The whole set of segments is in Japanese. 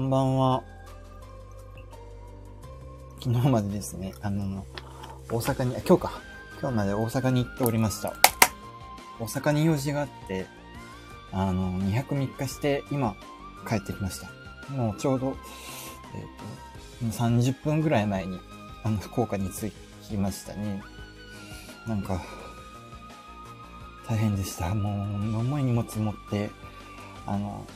こんばんは。昨日までですね、あの、大阪に、あ、今日か。今日まで大阪に行っておりました。大阪に用事があって、あの、2泊3日して、今、帰ってきました。もうちょうど、えっ、と、30分ぐらい前に、あの、福岡に着きましたね。なんか、大変でした。もう、重い荷物持って、あの、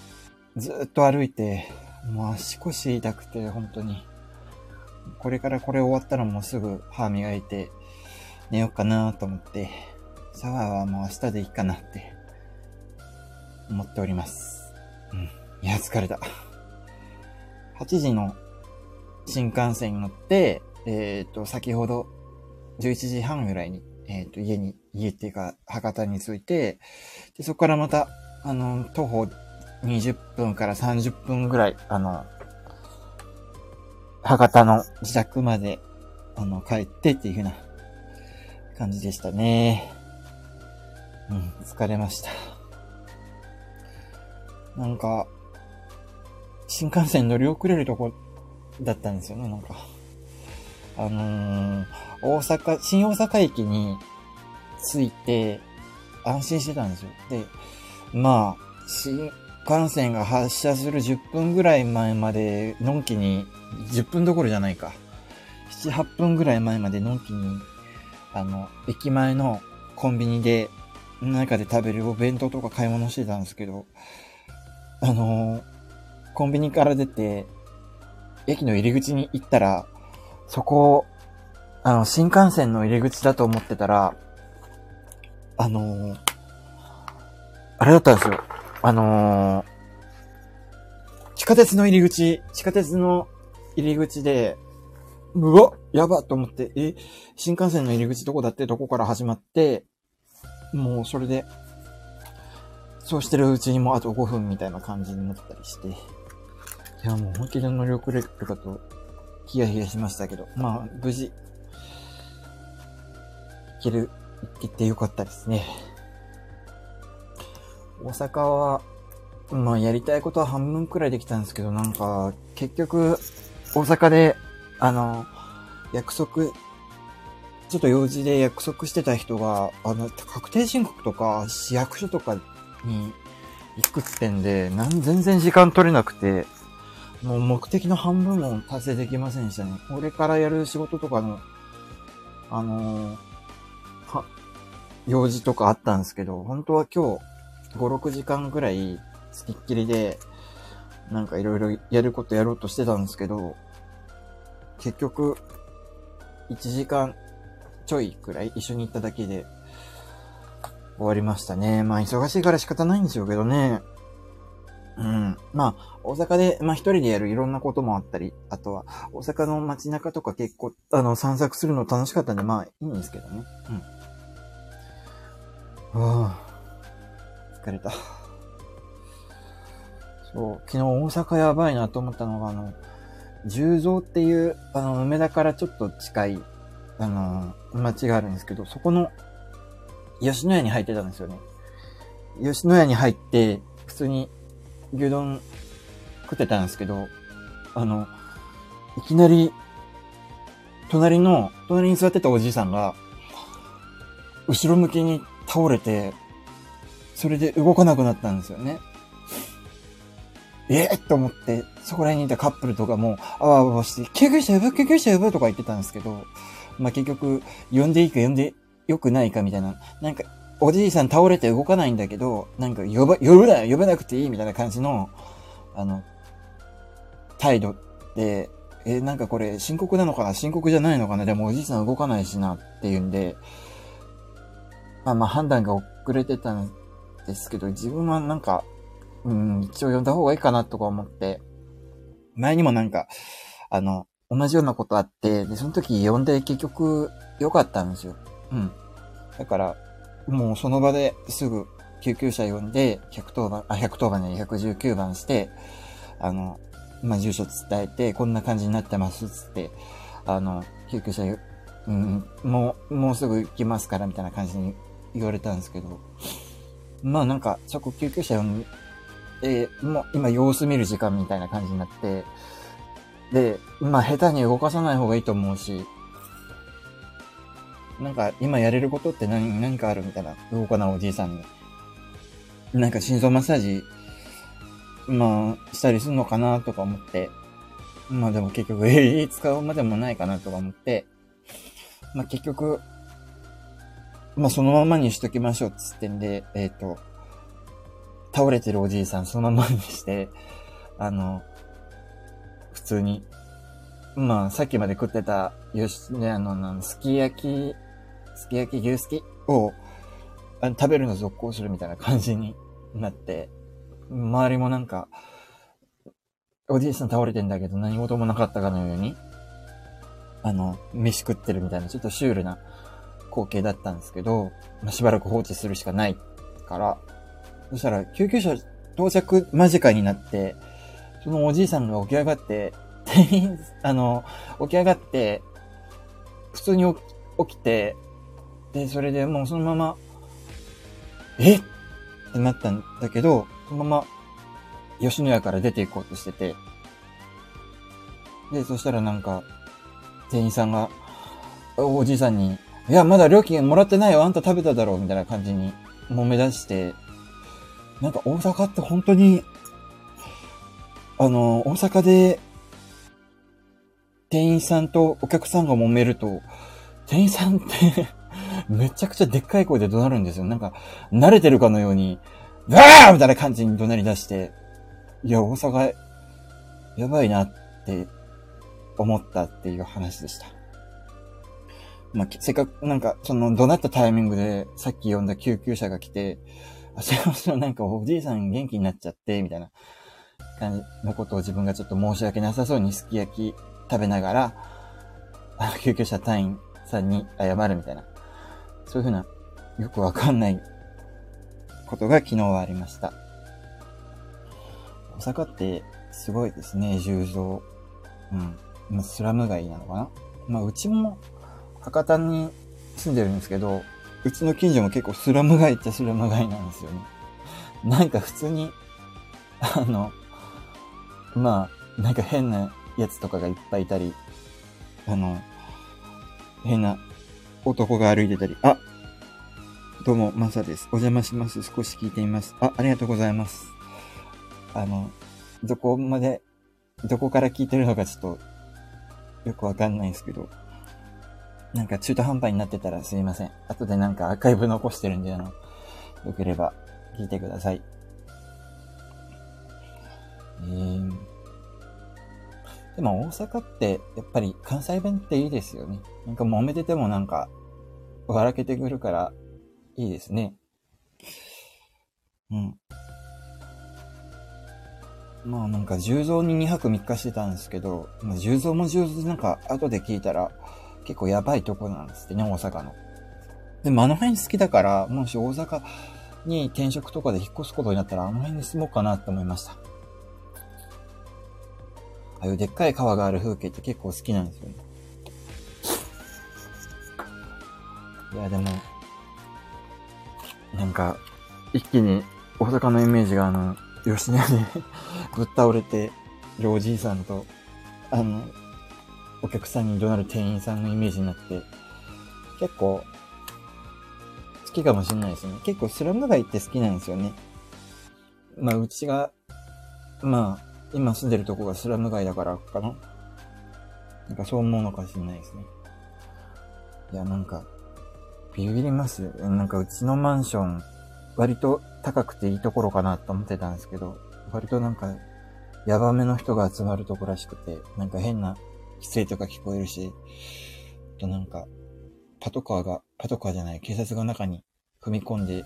ずっと歩いて、もう足腰痛くて、本当に。これからこれ終わったらもうすぐ歯磨いて寝ようかなと思って、シャワーはもう明日でいいかなって思っております。うん。いや、疲れた。8時の新幹線に乗って、えっ、と、先ほど11時半ぐらいに、えっ、と、家に、家っていうか、博多に着いて、で、そこからまた、あの、徒歩20分から30分ぐらい、あの、博多の自宅まで、あの、帰ってっていう風な感じでしたね。うん、疲れました。なんか、新幹線乗り遅れるとこだったんですよね、なんか。あのー、大阪、新大阪駅に着いて、安心してたんですよ。で、まあ、新幹線が発車する10分ぐらい前まで、のんきに、10分どころじゃないか。7、8分ぐらい前までのんきに、あの、駅前のコンビニで、中で食べるお弁当とか買い物してたんですけど、あのコンビニから出て、駅の入り口に行ったら、そこ、あの、新幹線の入り口だと思ってたら、あのあれだったんですよ。あのー地下鉄の入り口、地下鉄の入り口で、うわやばと思って、え、新幹線の入り口どこだってどこから始まって、もうそれで、そうしてるうちにもうあと5分みたいな感じになったりして、いやもう本気で乗り遅れるかと、ヒヤヒヤしましたけど、まあ、無事、行ける、行けてよかったですね。大阪は、まあ、やりたいことは半分くらいできたんですけど、なんか、結局、大阪で、あの、約束、ちょっと用事で約束してた人が、あの、確定申告とか、市役所とかに行くってんで、なん、全然時間取れなくて、もう目的の半分も達成できませんでしたね。これからやる仕事とかの、あのーは、用事とかあったんですけど、本当は今日、5、6時間ぐらい、つきっきりで、なんかいろいろやることやろうとしてたんですけど、結局、1時間ちょいくらい一緒に行っただけで、終わりましたね。まあ、忙しいから仕方ないんでしょうけどね。うん。まあ、大阪で、まあ一人でやるいろんなこともあったり、あとは、大阪の街中とか結構、あの、散策するの楽しかったんで、まあ、いいんですけどね。うん。はあ、疲れた。そう、昨日大阪やばいなと思ったのが、あの、十蔵っていう、あの、梅田からちょっと近い、あの、街があるんですけど、そこの、吉野家に入ってたんですよね。吉野家に入って、普通に牛丼食ってたんですけど、あの、いきなり、隣の、隣に座ってたおじいさんが、後ろ向きに倒れて、それで動かなくなったんですよね。え？ー、と思って、そこら辺にいたカップルとかも、あわあわして、救急車呼ぶ救急車呼ぶとか言ってたんですけど、まあ、結局、呼んでいいか呼んでよくないかみたいな、なんか、おじいさん倒れて動かないんだけど、なんか呼ば、呼ぶな呼ばなくていいみたいな感じの、あの、態度で、えーなんかこれ深刻なのかな？深刻じゃないのかな？でもおじいさん動かないしなっていうんで、まあまあ判断が遅れてたんですけど、自分はなんか、うん、一応呼んだ方がいいかなとか思って、前にもなんか、あの、同じようなことあって、で、その時呼んで結局良かったんですよ。うん。だから、もうその場ですぐ救急車呼んで、110番、あ、110番ね、119番して、あの、まあ、住所伝えて、こんな感じになってます、つって、あの、救急車、うん、もう、もうすぐ行きますから、みたいな感じに言われたんですけど、まあなんか、そこ救急車呼んでえ、もう今様子見る時間みたいな感じになって、で、まあ下手に動かさない方がいいと思うし、なんか今やれることって何、何かあるみたいな、動かなおじいさんに。なんか心臓マッサージ、まあ、したりするのかなとか思って、まあでも結局、ええ使うまでもないかなとか思って、まあ結局、まあそのままにしときましょうっつってんで、えっ、ー、と、倒れてるおじいさんそのままにして、あの、普通に、まあさっきまで食ってた、よし、ね、あの、すき焼き、すき焼き牛すきを、あ食べるの続行するみたいな感じになって、周りもなんか、おじいさん倒れてんだけど何事もなかったかのように、あの、飯食ってるみたいな、ちょっとシュールな光景だったんですけど、まあ、しばらく放置するしかないから、そしたら救急車到着間近になって、そのおじいさんが起き上がって、店員、あの、起き上がって、普通に起きて、で、それでもうそのまま、えっ？てなったんだけど、そのまま、吉野家から出て行こうとしてて、で、そしたらなんか、店員さんが、おじいさんに、いや、まだ料金もらってないよ、あんた食べただろう、みたいな感じに揉め出して、なんか大阪って本当に、あの、大阪で、店員さんとお客さんが揉めると、店員さんって めちゃくちゃでっかい声で怒鳴るんですよ。なんか、慣れてるかのように、バー!みたいな感じに怒鳴り出して、いや、大阪、やばいなって思ったっていう話でした。まあ、せっかく、なんか、その、怒鳴ったタイミングで、さっき呼んだ救急車が来て、あ、すいません、なんかおじいさん元気になっちゃって、みたいな感じのことを自分がちょっと申し訳なさそうにすき焼き食べながら、あの、救急車隊員さんに謝るみたいな、そういうふうな、よくわかんないことが昨日はありました。大阪ってすごいですね、重蔵。うん。スラム街なのかなまあ、うちも博多に住んでるんですけど、うちの近所も結構スラム街っちゃスラム街なんですよね。なんか普通に、あの、まあ、なんか変なやつとかがいっぱいいたり、あの、変な男が歩いてたり、あどうも、マサです。お邪魔します。少し聞いています。あ、ありがとうございます。あの、どこまで、どこから聞いてるのかちょっと、よくわかんないんですけど、なんか中途半端になってたらすいません。後でなんかアーカイブ残してるんで、あの、よければ聞いてください。えー、でも大阪ってやっぱり関西弁っていいですよね。なんか揉めててもなんか笑けてくるからいいですね。うん。まあなんか、重蔵に2泊3日してたんですけど、まあ、重蔵も重蔵でなんか、後で聞いたら、結構やばいとこなんですってね、大阪の。でもあの辺好きだから、もし大阪に転職とかで引っ越すことになったら、あの辺に住もうかなって思いました。ああいうでっかい川がある風景って結構好きなんですよね。いや、でも、なんか、一気に大阪のイメージがあの、吉野家でぶ っ倒れてるおじいさんと、あの、お客さんに怒鳴る店員さんのイメージになって、結構、好きかもしれないですね。結構スラム街って好きなんですよね。まあ、うちが、まあ、今住んでるとこがスラム街だからかな。なんかそう思うのかもしれないですね。いや、なんか、ビビりますよ。なんかうちのマンション、割と高くていいところかなと思ってたんですけど、割となんか、ヤバめの人が集まるとこらしくて、なんか変な規制とか聞こえるし、あとなんか、パトカーが、パトカーじゃない、警察が中に踏み込んで、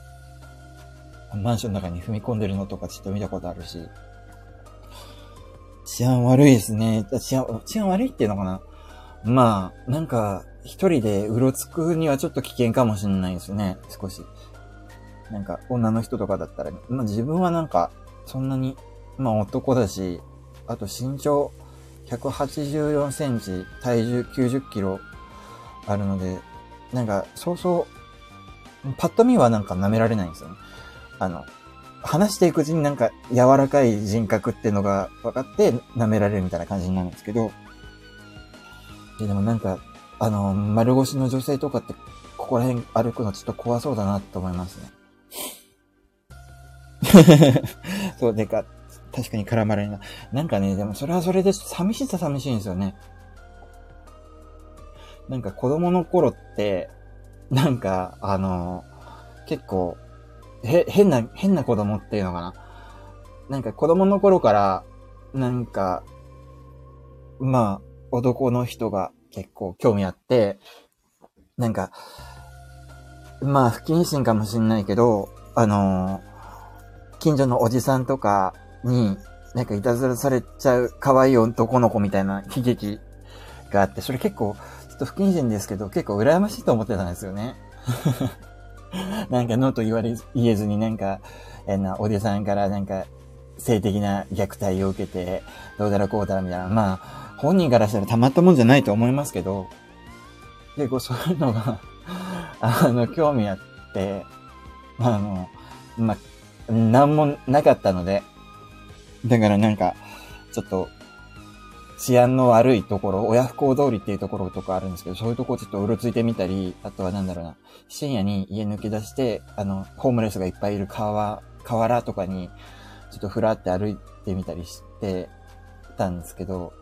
マンションの中に踏み込んでるのとかちょっと見たことあるし、治安悪いですね。治安、治安悪いっていうのかなまあ、なんか、一人でうろつくにはちょっと危険かもしれないですね。少し。なんか、女の人とかだったら、まあ自分はなんか、そんなに、まあ男だし、あと身長184センチ、体重90キロあるので、なんか、そうそう、パッと見はなんか舐められないんですよね。あの、話していくうちになんか柔らかい人格っていうのが分かって舐められるみたいな感じになるんですけど、ででもなんか、あの、丸腰の女性とかって、ここら辺歩くのちょっと怖そうだなと思いますね。そう、でか、確かに絡まれるな。なんかね、でもそれはそれで寂しさ寂しいんですよね。なんか子供の頃って、なんか、あの、結構、へ、変な、変な子供っていうのかな。なんか子供の頃から、なんか、まあ、男の人が結構興味あって、なんか、まあ、不謹慎かもしんないけど、あの、近所のおじさんとかに、なんかいたずらされちゃう可愛い男の子みたいな悲劇があって、それ結構、ちょっと不謹慎ですけど、結構羨ましいと思ってたんですよね。なんかノーと言われ、言えずになんか、えな、おじさんからなんか、性的な虐待を受けて、どうだらこうだらみたいな。まあ、本人からしたらたまったもんじゃないと思いますけど、結構そういうのが あの、興味あって、まあの、まあ、なんもなかったので、だからなんか、ちょっと、治安の悪いところ、親不孝通りっていうところとかあるんですけど、そういうとこちょっとうろついてみたり、あとはなんだろうな、深夜に家抜け出して、あの、ホームレスがいっぱいいる川、河原とかに、ちょっとふらって歩いてみたりしてたんですけど、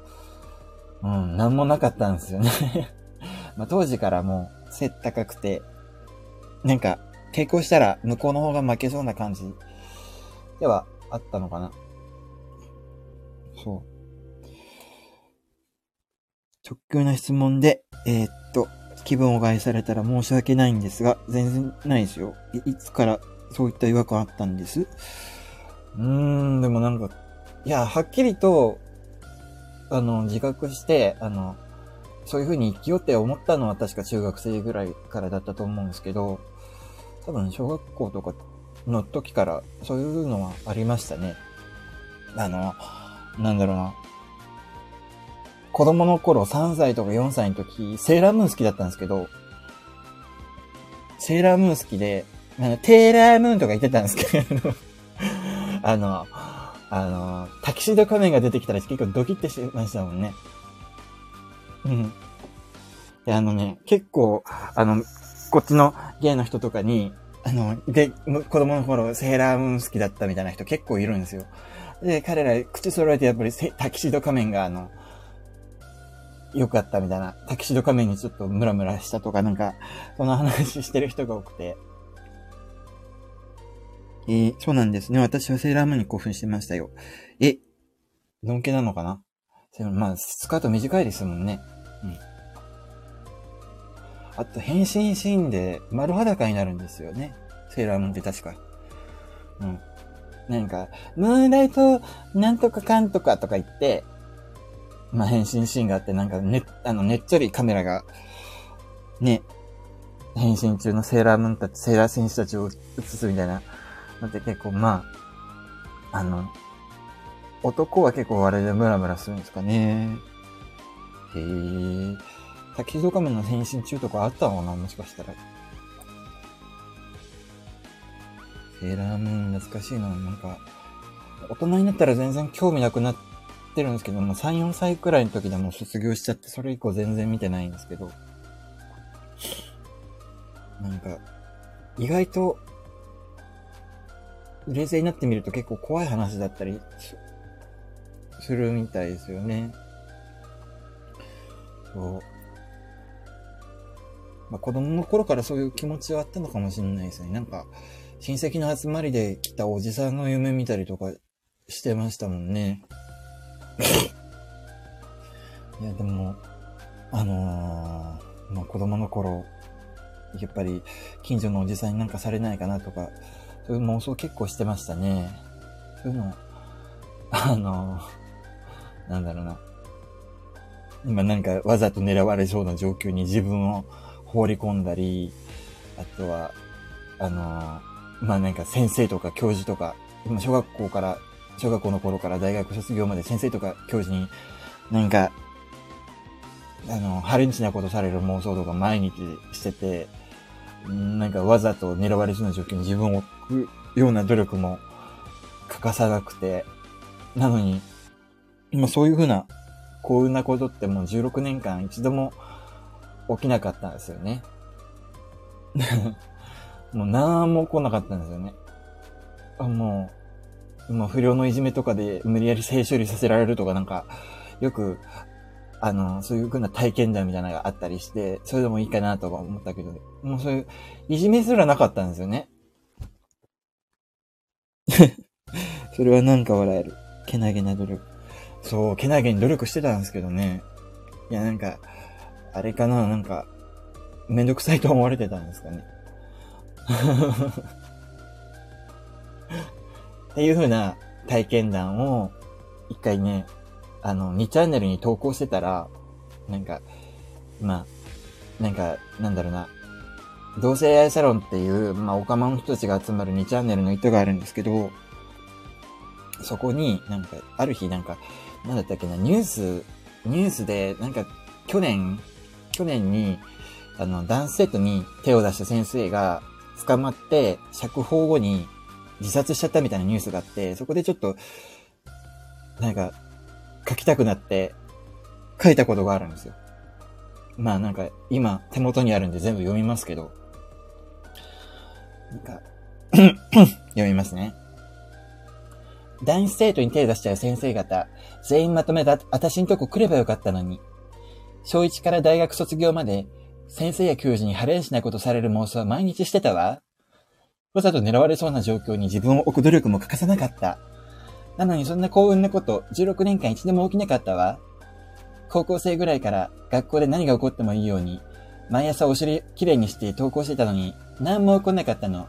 うん、なんもなかったんですよね まあ、当時からもう、背高くて、なんか、抵抗したら向こうの方が負けそうな感じではあったのかな。そう。直球な質問で、えー、っと、気分を害されたら申し訳ないんですが、全然ないですよ。いつからそういった違和感あったんです？うーん、でもなんか、いや、はっきりと、あの、自覚して、あの、そういう風に生きようって思ったのは確か中学生ぐらいからだったと思うんですけど、多分小学校とかの時からそういうのはありましたね。あの、なんだろうな。子供の頃3歳とか4歳の時、セーラームーン好きだったんですけど、セーラームーン好きで、あの、テーラームーンとか言ってたんですけど、あの、あの、タキシード仮面が出てきたら結構ドキッてしましたもんね。うん。で、あのね、結構、あの、こっちのゲイの人とかに、あの、で、子供の頃セーラームーン好きだったみたいな人結構いるんですよ。で、彼ら口揃えてやっぱりタキシード仮面があの、良かったみたいな、タキシード仮面にちょっとムラムラしたとか、なんか、その話してる人が多くて。えー、そうなんですね。私はセーラームーンに興奮してましたよ。え、のんけなのかな？まあ、スカート短いですもんね。うん。あと、変身シーンで丸裸になるんですよね。セーラームーンって確か。うん。なんか、ムーンライトなんとかかんとかとか言って、まあ、変身シーンがあって、なんかね、あの、ねっちょりカメラが、ね、変身中のセーラームーンたち、セーラー戦士たちを映すみたいな、のって結構、まあ、あの、男は結構あれでムラムラするんですかね。へえ。タキシド仮面の変身中とかあったのかな？もしかしたら。セーラームーン懐かしいな。なんか、大人になったら全然興味なくなってるんですけども、3、4歳くらいの時でも卒業しちゃって、それ以降全然見てないんですけど。なんか、意外と、冷静になってみると結構怖い話だったりするみたいですよね。そう。まあ、子供の頃からそういう気持ちはあったのかもしれないですね。なんか、親戚の集まりで来たおじさんの夢見たりとかしてましたもんね。いや、でも、あのー、まあ、子供の頃、やっぱり近所のおじさんになんかされないかなとか、そういう妄想結構してましたね。そういうの、あのー、なんだろうな。今なんかわざと狙われそうな状況に自分を放り込んだり、あとは、あのー、まあ、なんか先生とか教授とか、今小学校から、小学校の頃から大学卒業まで先生とか教授に、なんか、あの、ハレンチなことされる妄想とか毎日してて、なんかわざと狙われそうな状況に自分を置くような努力も欠かさなくて、なのに、今そういう風な幸運なことってもう16年間一度も起きなかったんですよね。もう何も来なかったんですよね。あもう、まあ不良のいじめとかで無理やり性処理させられるとかなんか、よく、あの、そういう風な体験談みたいなのがあったりして、それでもいいかなとか思ったけど、もうそういう、いじめすらなかったんですよね。それはなんか笑える。けなげな努力。そう、けなげに努力してたんですけどね。いや、なんか、あれかな、なんか、めんどくさいと思われてたんですかね。っ ていう風な体験談を、一回ね、あの、2チャンネルに投稿してたら、なんか、まあ、なんか、なんだろうな、同性愛サロンっていう、まあ、オカマの人たちが集まる2チャンネルの人があるんですけど、そこになんか、ある日なんか、なんだったっけな、ニュース、ニュースで、なんか、去年、去年に、あの、男子生徒に手を出した先生が捕まって、釈放後に自殺しちゃったみたいなニュースがあって、そこでちょっと、なんか、書きたくなって、書いたことがあるんですよ。まあなんか、今、手元にあるんで全部読みますけど。なんか 読みますね。男子生徒に手出しちゃう先生方、全員まとめた、私んとこ来ればよかったのに。小1から大学卒業まで、先生や教授に晴れしないことされる妄想は毎日してたわ。わざと狙われそうな状況に自分を置く努力も欠かさなかった。なのにそんな幸運なこと、16年間一度も起きなかったわ。高校生ぐらいから学校で何が起こってもいいように、毎朝お尻きれいにして投稿してたのに、何も起こんなかったの。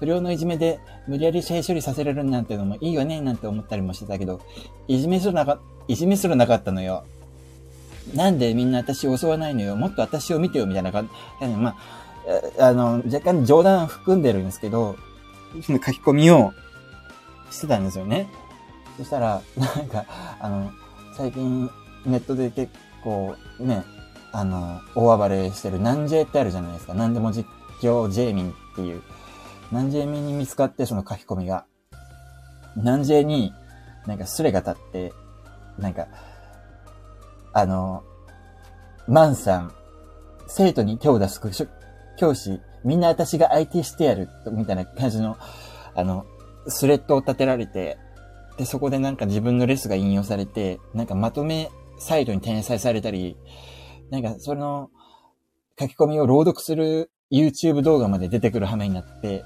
不良のいじめで無理やり性処理させられるなんてのもいいよねなんて思ったりもしてたけど、いじめすらなか、いじめすらなかったのよ。なんでみんな私を襲わないのよもっと私を見てよみたいな感じ。まあ、あの、若干冗談含んでるんですけど、その書き込みをしてたんですよね。そしたら、なんか、あの、最近ネットで結構ね、あの、大暴れしてる南 J ってあるじゃないですか。何でも実況 J ミンっていう。南 J ミンに見つかってその書き込みが。南 J になんかスレが立って、なんか、あの、マンさん、生徒に手を出す教師、みんな私が IT してやる、みたいな感じの、あの、スレッドを立てられて、で、そこでなんか自分のレスが引用されて、なんかまとめサイトに転載されたり、なんかその書き込みを朗読する YouTube 動画まで出てくる羽目になって、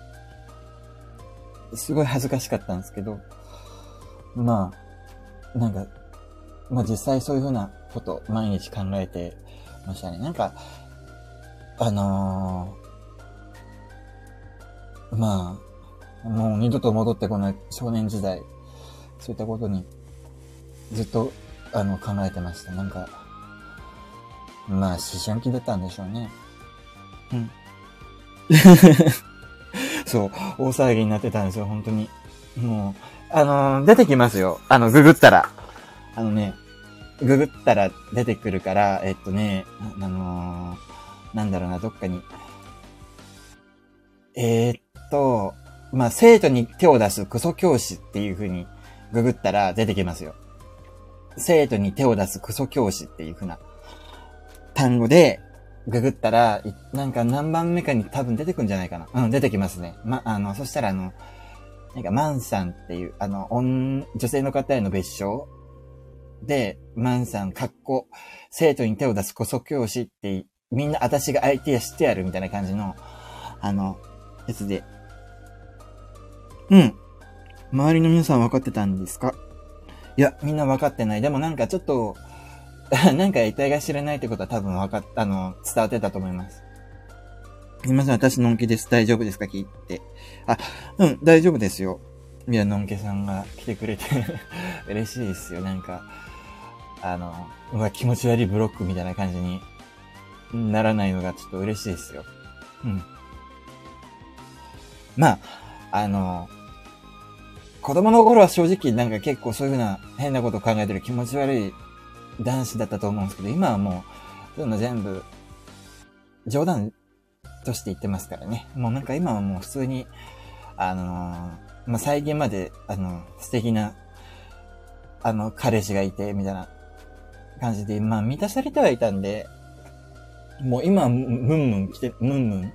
すごい恥ずかしかったんですけど、まあ、なんか、まあ実際そういうふうなこと毎日考えてましたね。なんか、あのー、まあ、もう二度と戻ってこない少年時代、そういったことにずっと、あの、考えてました。なんか、まあ、思春期だったんでしょうね。うん。そう、大騒ぎになってたんですよ、本当に。もう、あのー、出てきますよ。あの、ググったら。あのね、ググったら出てくるから、えっとね、あのー、なんだろうな、どっかに。えー、っと、まあ、生徒に手を出すクソ教師っていう風にググったら出てきますよ。生徒に手を出すクソ教師っていう風な単語でググったら、なんか何番目かに多分出てくんじゃないかな。うん、出てきますね。ま、あの、そしたらあの、なんか、マンさんっていう、あの、女性の方への別称で、マンさん、かっこ、生徒に手を出す古速教師って、みんな私が相手やしてやるみたいな感じの、あの、やつで。うん。周りの皆さん分かってたんですか？いや、みんな分かってない。でもなんかちょっと、なんか遺体が知れないってことは多分分かっ、あの、伝わってたと思います。すいません、私のんけです。大丈夫ですか？聞いて。あ、うん、大丈夫ですよ。いや、のんけさんが来てくれて 嬉しいですよ。なんか、あの、うわ、気持ち悪いブロックみたいな感じにならないのがちょっと嬉しいですよ。うん。まあ、あの、子供の頃は正直なんか結構そういうふうな変なことを考えてる気持ち悪い男子だったと思うんですけど、今はもう、そういうの全部、冗談として言ってますからね。もうなんか今はもう普通に、あのー、まあ、最近まで、あの、素敵な、あの、彼氏がいて、みたいな感じで、まあ、満たされてはいたんで、もう今はムンムン来て、ムンムン、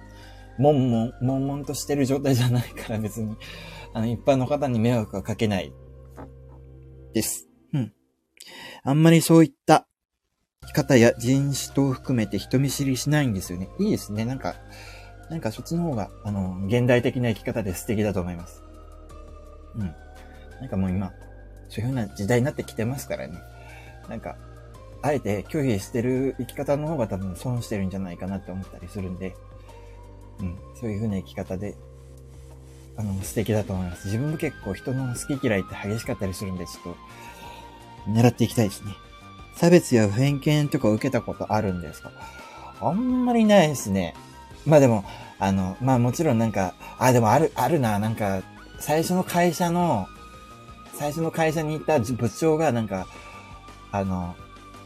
もんもん、もんもんとしてる状態じゃないから別に、あの、一般の方に迷惑はかけない、です。うん。あんまりそういった方や人種等を含めて人見知りしないんですよね。いいですね。なんか、なんかそっちの方が、あの、現代的な生き方で素敵だと思います。うん。なんかもう今、そういう風な時代になってきてますからね。なんか、あえて拒否してる生き方の方が多分損してるんじゃないかなって思ったりするんで、うん、そういう風な生き方で、あの、素敵だと思います。自分も結構人の好き嫌いって激しかったりするんで、ちょっと、狙っていきたいですね。差別や偏見とか受けたことあるんですか？あんまりないですね。まあでも、あの、まあもちろんなんか、あ、でもある、あるな、なんか、最初の会社の、最初の会社に行った部長がなんか、あの、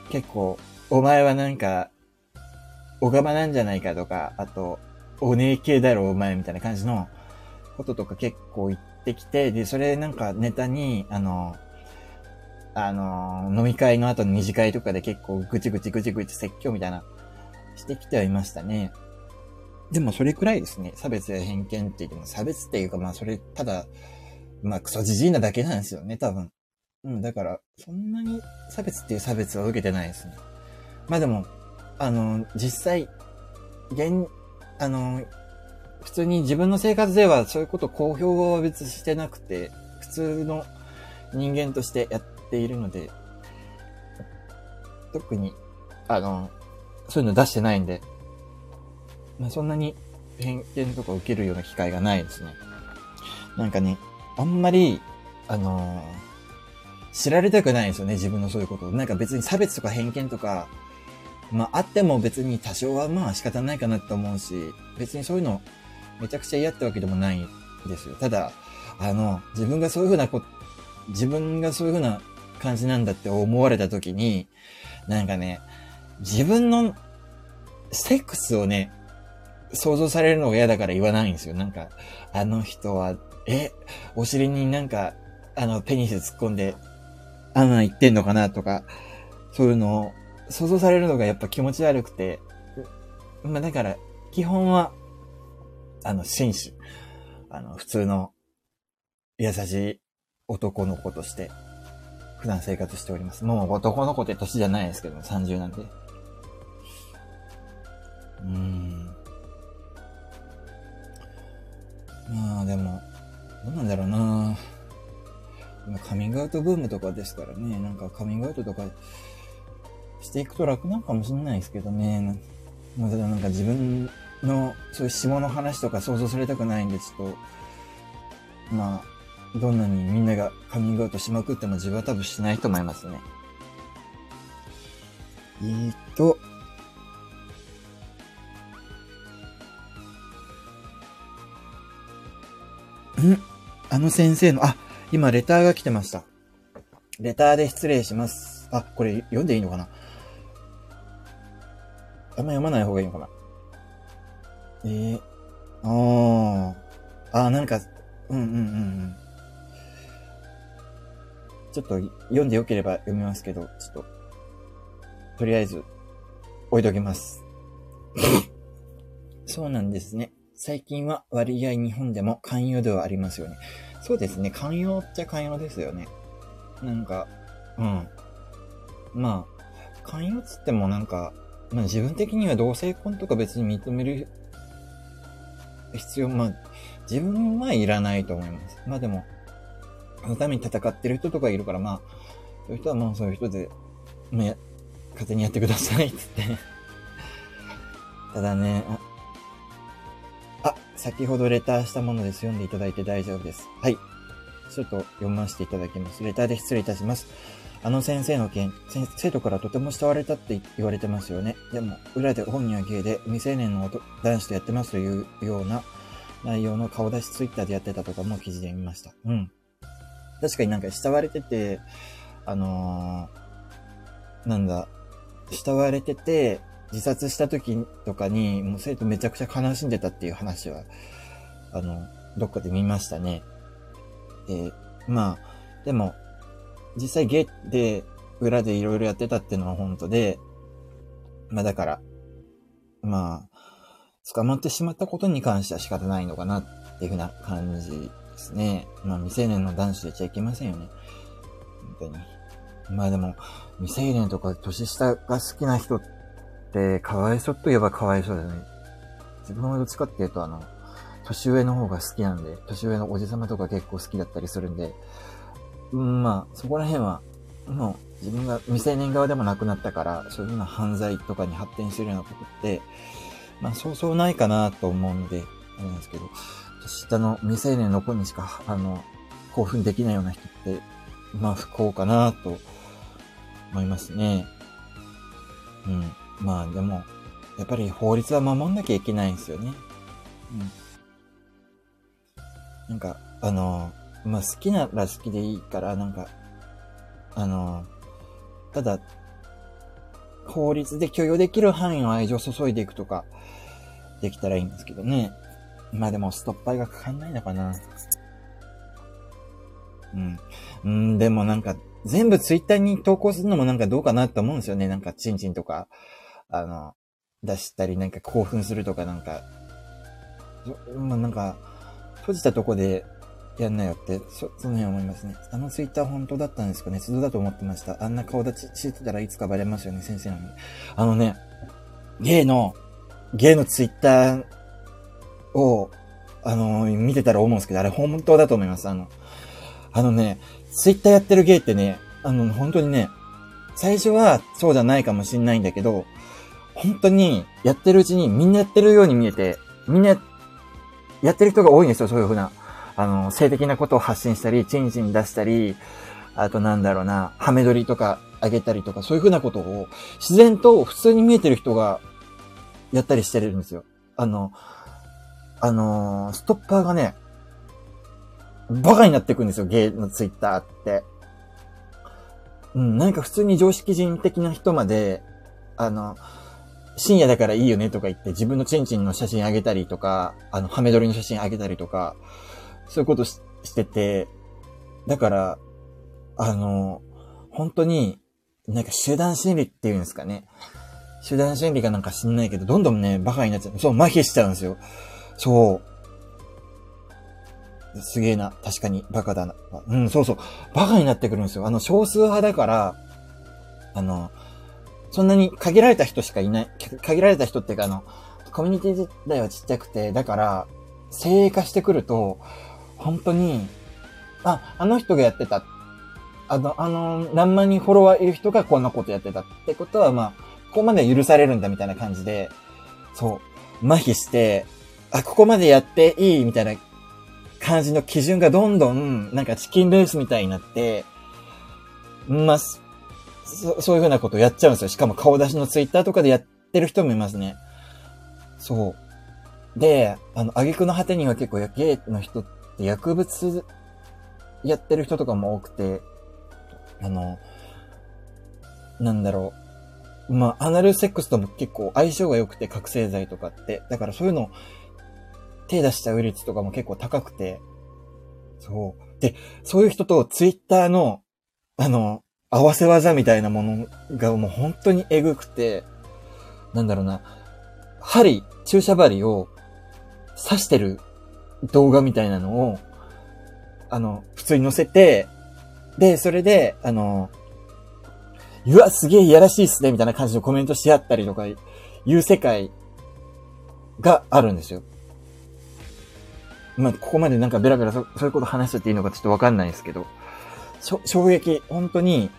結構、お前はなんか、おがまなんじゃないかとか、あと、お姉系だろお前みたいな感じのこととか結構言ってきて、で、それなんかネタに、あの、あの、飲み会の後の二次会とかで結構ぐちぐちぐちぐち説教みたいな、してきてはいましたね。でもそれくらいですね。差別や偏見って言っても、差別っていうかまあそれ、ただ、まあクソじじいなだけなんですよね、多分。うん、だから、そんなに差別っていう差別は受けてないですね。まあでも、あの、実際、現、あの、普通に自分の生活ではそういうこと公表は別してなくて、普通の人間としてやっているので、特に、あの、そういうの出してないんで、まあそんなに偏見とか受けるような機会がないですね。なんかね、あんまり、あの知られたくないんですよね、自分のそういうこと。なんか別に差別とか偏見とか、まああっても別に多少はまあ仕方ないかなって思うし、別にそういうのめちゃくちゃ嫌ってわけでもないですよ。ただ、あの、自分がそういうふうなこ、自分がそういうふうな感じなんだって思われた時に、なんかね、自分のセックスをね、想像されるのが嫌だから言わないんですよ。なんか、あの人は、え、お尻になんか、あの、ペニス突っ込んで、あんなん言ってんのかなとか、そういうのを想像されるのがやっぱ気持ち悪くて、まあだから、基本は、あの、紳士。あの、普通の優しい男の子として、普段生活しております。もう男の子って年じゃないですけど、30なんで。うーん。まあでも、どうなんだろうなカミングアウトブームとかですからね、なんかカミングアウトとかしていくと楽なのかもしれないですけどね。まあ、ただなんか自分のそういう下の話とか想像されたくないんで、ちょっと、まあ、どんなにみんながカミングアウトしまくっても自分は多分しないと思いますね。えーと、ん？あの先生の、あ、今レターが来てました。レターで失礼します。あ、これ読んでいいのかな？あんま読まない方がいいのかな？えー、ああ、あなんか、うんうんうんうん。ちょっと読んでよければ読みますけど、ちょっと、とりあえず、置いときます。そうなんですね。最近は割合日本でも寛容ではありますよね。そうですね。寛容っちゃ寛容ですよね。なんか、うん。まあ、寛容つってもなんか、まあ自分的には同性婚とか別に認める必要、まあ、自分はいらないと思います。まあでも、そのために戦ってる人とかいるから、まあ、そういう人はもうそういう人で、まあ、勝手にやってください、つって ただね、先ほどレターしたものです。読んでいただいて大丈夫です。はい。ちょっと読ませていただきます。レターで失礼いたします。あの先生の件、生徒からとても慕われたって言われてますよね。でも、裏で本人は芸で未成年の男子とやってますというような内容の顔出しツイッターでやってたとかも記事で見ました。うん。確かになんか慕われてて、あのー、なんだ、慕われてて、自殺した時とかに、もう生徒めちゃくちゃ悲しんでたっていう話は、あの、どっかで見ましたね。で、まあ、でも、実際ゲイで裏でいろいろやってたっていうのは本当で、まあだから、まあ、捕まってしまったことに関しては仕方ないのかなっていうふうな感じですね。まあ未成年の男子でちゃいけませんよね。本当に。まあでも、未成年とか年下が好きな人ってかわいそうといえばかわいそうだよね。自分はどっちかっていうとあの、年上の方が好きなんで、年上のおじさまとか結構好きだったりするんで、うん、まあ、そこら辺は、もう自分が未成年側でもなくなったから、そういうような犯罪とかに発展してるようなことって、まあ、そうそうないかなと思うんで、あれなんですけど、下の未成年の子にしか、あの、興奮できないような人って、まあ、不幸かなと思いますね。うん。まあ、でも、やっぱり法律は守んなきゃいけないんですよね。うん。なんか、あの、まあ、好きなら好きでいいから、なんか、あの、ただ、法律で許容できる範囲の愛情を注いでいくとか、できたらいいんですけどね。まあでも、ストッパーがかかんないのかな。うん。うん、でもなんか、全部ツイッターに投稿するのもなんかどうかなって思うんですよね。なんか、チンチンとか、あの、出したり、なんか興奮するとかなんか、まあなんか、閉じたとこでやんなよって、そ、その辺思いますね。あのツイッター本当だったんですかね？都度だと思ってました。あんな顔立ちしてたらいつかバレますよね、先生なのに。あのね、ゲイの、ゲイのツイッターを、あの、見てたら思うんですけど、あれ本当だと思います。あの、あのね、ツイッターやってるゲイってね、あの、本当にね、最初はそうじゃないかもしんないんだけど、本当にやってるうちにみんなやってるように見えて、みんなやってる人が多いんですよ、そういうふうな。あの、性的なことを発信したり、チンチン出したり、あとなんだろうな、ハメ撮りとかあげたりとか、そういうふうなことを自然と普通に見えてる人がやったりしてるんですよ。あの、あのー、ストッパーがね、バカになっていくんですよ、ゲイのツイッターって。うん、なんか普通に常識人的な人まで、あの、深夜だからいいよねとか言って自分のチンチンの写真あげたりとか、あの、ハメ撮りの写真あげたりとか、そういうことしてて、だから、あの、本当に、なんか集団心理っていうんですかね。集団心理かなんか知んないけど、どんどんね、バカになっちゃう。そう、麻痺しちゃうんですよ。そう。すげえな。確かに、バカだな。うん、そうそう。バカになってくるんですよ。あの、少数派だから、あの、そんなに限られた人しかいない、限られた人っていうか、あの、コミュニティ自体はちっちゃくて、だから、精鋭化してくると、本当に、あ、あの人がやってた。あの、あの、何万人フォロワーいる人がこんなことやってたってことは、まあ、ここまで許されるんだみたいな感じで、そう、麻痺して、あ、ここまでやっていいみたいな感じの基準がどんどん、なんかチキンレースみたいになって、まあ、そそういうふうなことをやっちゃうんですよ。しかも顔出しのツイッターとかでやってる人もいますね。そう。で、あの、挙句の果てには結構ゲイの人って薬物やってる人とかも多くて、あの、なんだろう。まあ、アナルセックスとも結構相性が良くて、覚醒剤とかって。だからそういうの、手出しちゃう率とかも結構高くて。そう。で、そういう人とツイッターの、あの、合わせ技みたいなものがもう本当にエグくて、なんだろうな、針、注射針を刺してる動画みたいなのを、あの、普通に載せて、で、それで、あの、うわ、すげえいやらしいっすね、みたいな感じのコメントし合ったりとか、いう世界があるんですよ。まあ、ここまでなんかベラベラそそういうこと話しちゃっていいのかちょっとわかんないですけど、衝撃、本当に、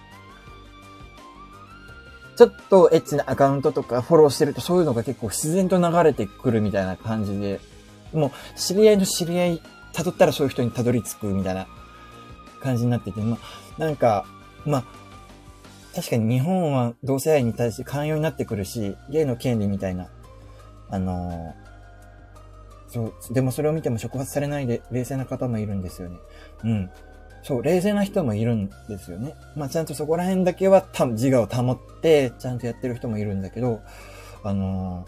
ちょっとエッチなアカウントとかフォローしてるとそういうのが結構自然と流れてくるみたいな感じで、もう知り合いの知り合い辿ったらそういう人に辿り着くみたいな感じになってて、まあ、なんか、まあ、確かに日本は同性愛に対して寛容になってくるし、ゲイの権利みたいな、あのー、そう、でもそれを見ても触発されないで冷静な方もいるんですよね。うん。そう、冷静な人もいるんですよね。まあちゃんとそこら辺だけはた自我を保って、ちゃんとやってる人もいるんだけど、あの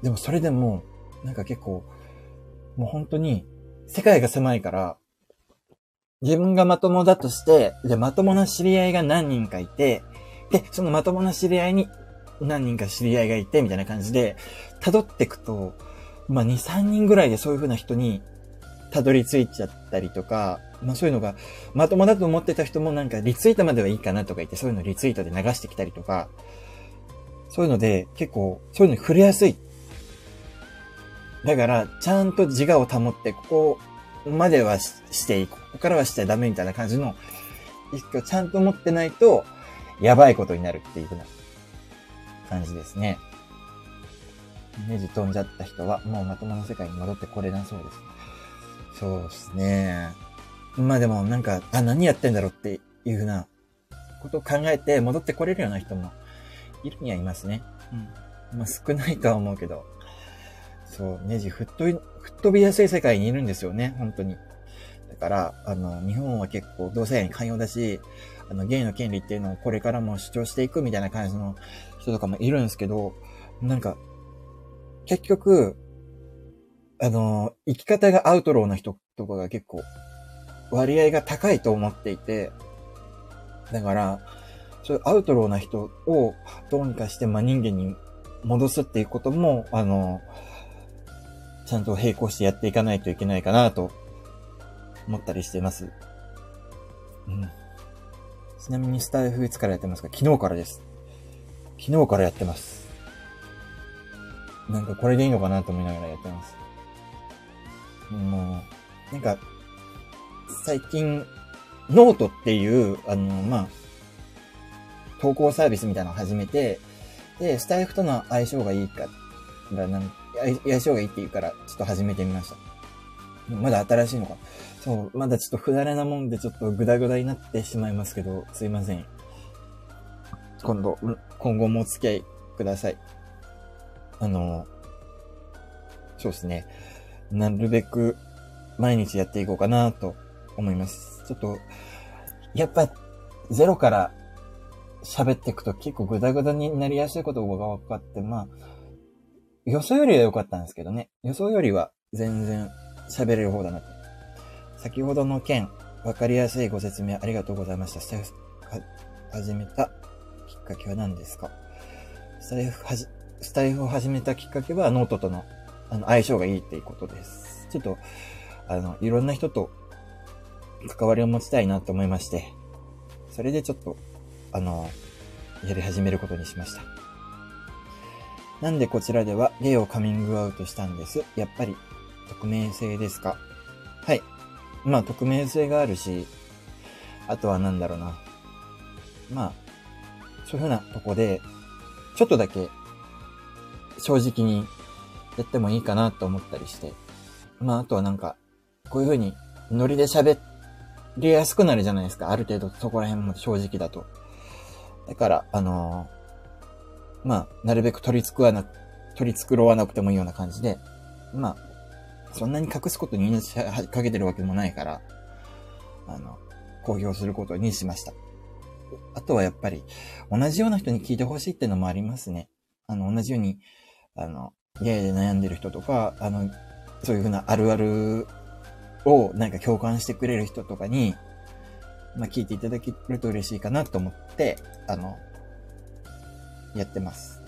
ー、でもそれでも、なんか結構、もう本当に、世界が狭いから、自分がまともだとして、で、まともな知り合いが何人かいて、で、そのまともな知り合いに何人か知り合いがいて、みたいな感じで、辿ってくと、まあ、2、3人ぐらいでそういう風な人に、たどり着いちゃったりとか、まあそういうのが、まともだと思ってた人もなんかリツイートまではいいかなとか言って、そういうのリツイートで流してきたりとか、そういうので結構、そういうのに触れやすい。だから、ちゃんと自我を保って、ここまではしていい。ここからはしちゃダメみたいな感じの意識をちゃんと持ってないと、やばいことになるっていうふうな感じですね。ネジ飛んじゃった人は、もうまともな世界に戻ってこれなそうです。そうですね。まあでもなんか、あ、何やってんだろうっていうふうなことを考えて戻ってこれるような人もいるにはいますね。うん。まあ少ないとは思うけど。そう、ネジ吹っ飛び、吹っ飛びやすい世界にいるんですよね、本当に。だから、あの、日本は結構同性愛に寛容だし、あの、ゲイの権利っていうのをこれからも主張していくみたいな感じの人とかもいるんですけど、なんか、結局、あの、生き方がアウトローな人とかが結構割合が高いと思っていて、だから、そういうアウトローな人をどうにかして真人間に戻すっていうことも、あの、ちゃんと並行してやっていかないといけないかなと思ったりしてます。うん。ちなみにスタイフいつからやってますか？昨日からです。昨日からやってます。なんかこれでいいのかなと思いながらやってます。もう、なんか、最近、ノートっていう、あの、まあ、投稿サービスみたいなのを始めて、で、スタイフとの相性がいいか、なん相性がいいって言うから、ちょっと始めてみました。まだ新しいのか。そう、まだちょっと不慣れなもんでちょっとグダグダになってしまいますけど、すいません。今度、今後もお付き合いください。あの、そうですね。なるべく毎日やっていこうかなと思います。ちょっと、やっぱ、ゼロから喋っていくと結構グダグダになりやすいことが分かって、まあ、予想よりは良かったんですけどね。予想よりは全然喋れる方だなと。先ほどの件、わかりやすいご説明ありがとうございました。スタイフ始めたきっかけは何ですか？スタイフはじ、スタイフを始めたきっかけはノートとのあの相性がいいっていうことです。ちょっと、あの、いろんな人と関わりを持ちたいなと思いまして、それでちょっと、あの、やり始めることにしました。なんでこちらではゲイをカミングアウトしたんです。やっぱり匿名性ですか？はい。まあ匿名性があるし、あとはなんだろうな。まあ、そういうふうなとこで、ちょっとだけ正直にやってもいいかなと思ったりして。まああとはなんか、こういうふうにノリで喋っりやすくなるじゃないですか。ある程度そこら辺も正直だと。だから、あのーまあ、なるべく取り繕わな、取り繕わなくてもいいような感じで、まあ、そんなに隠すことに命かけてるわけもないから、あの、公表することにしました。あとはやっぱり、同じような人に聞いてほしいってのもありますね。あの、同じように、あの、ゲイで悩んでる人とか、あの、そういうふうなあるあるをなんか共感してくれる人とかに、まあ、聞いていただけると嬉しいかなと思って、あの、やってます。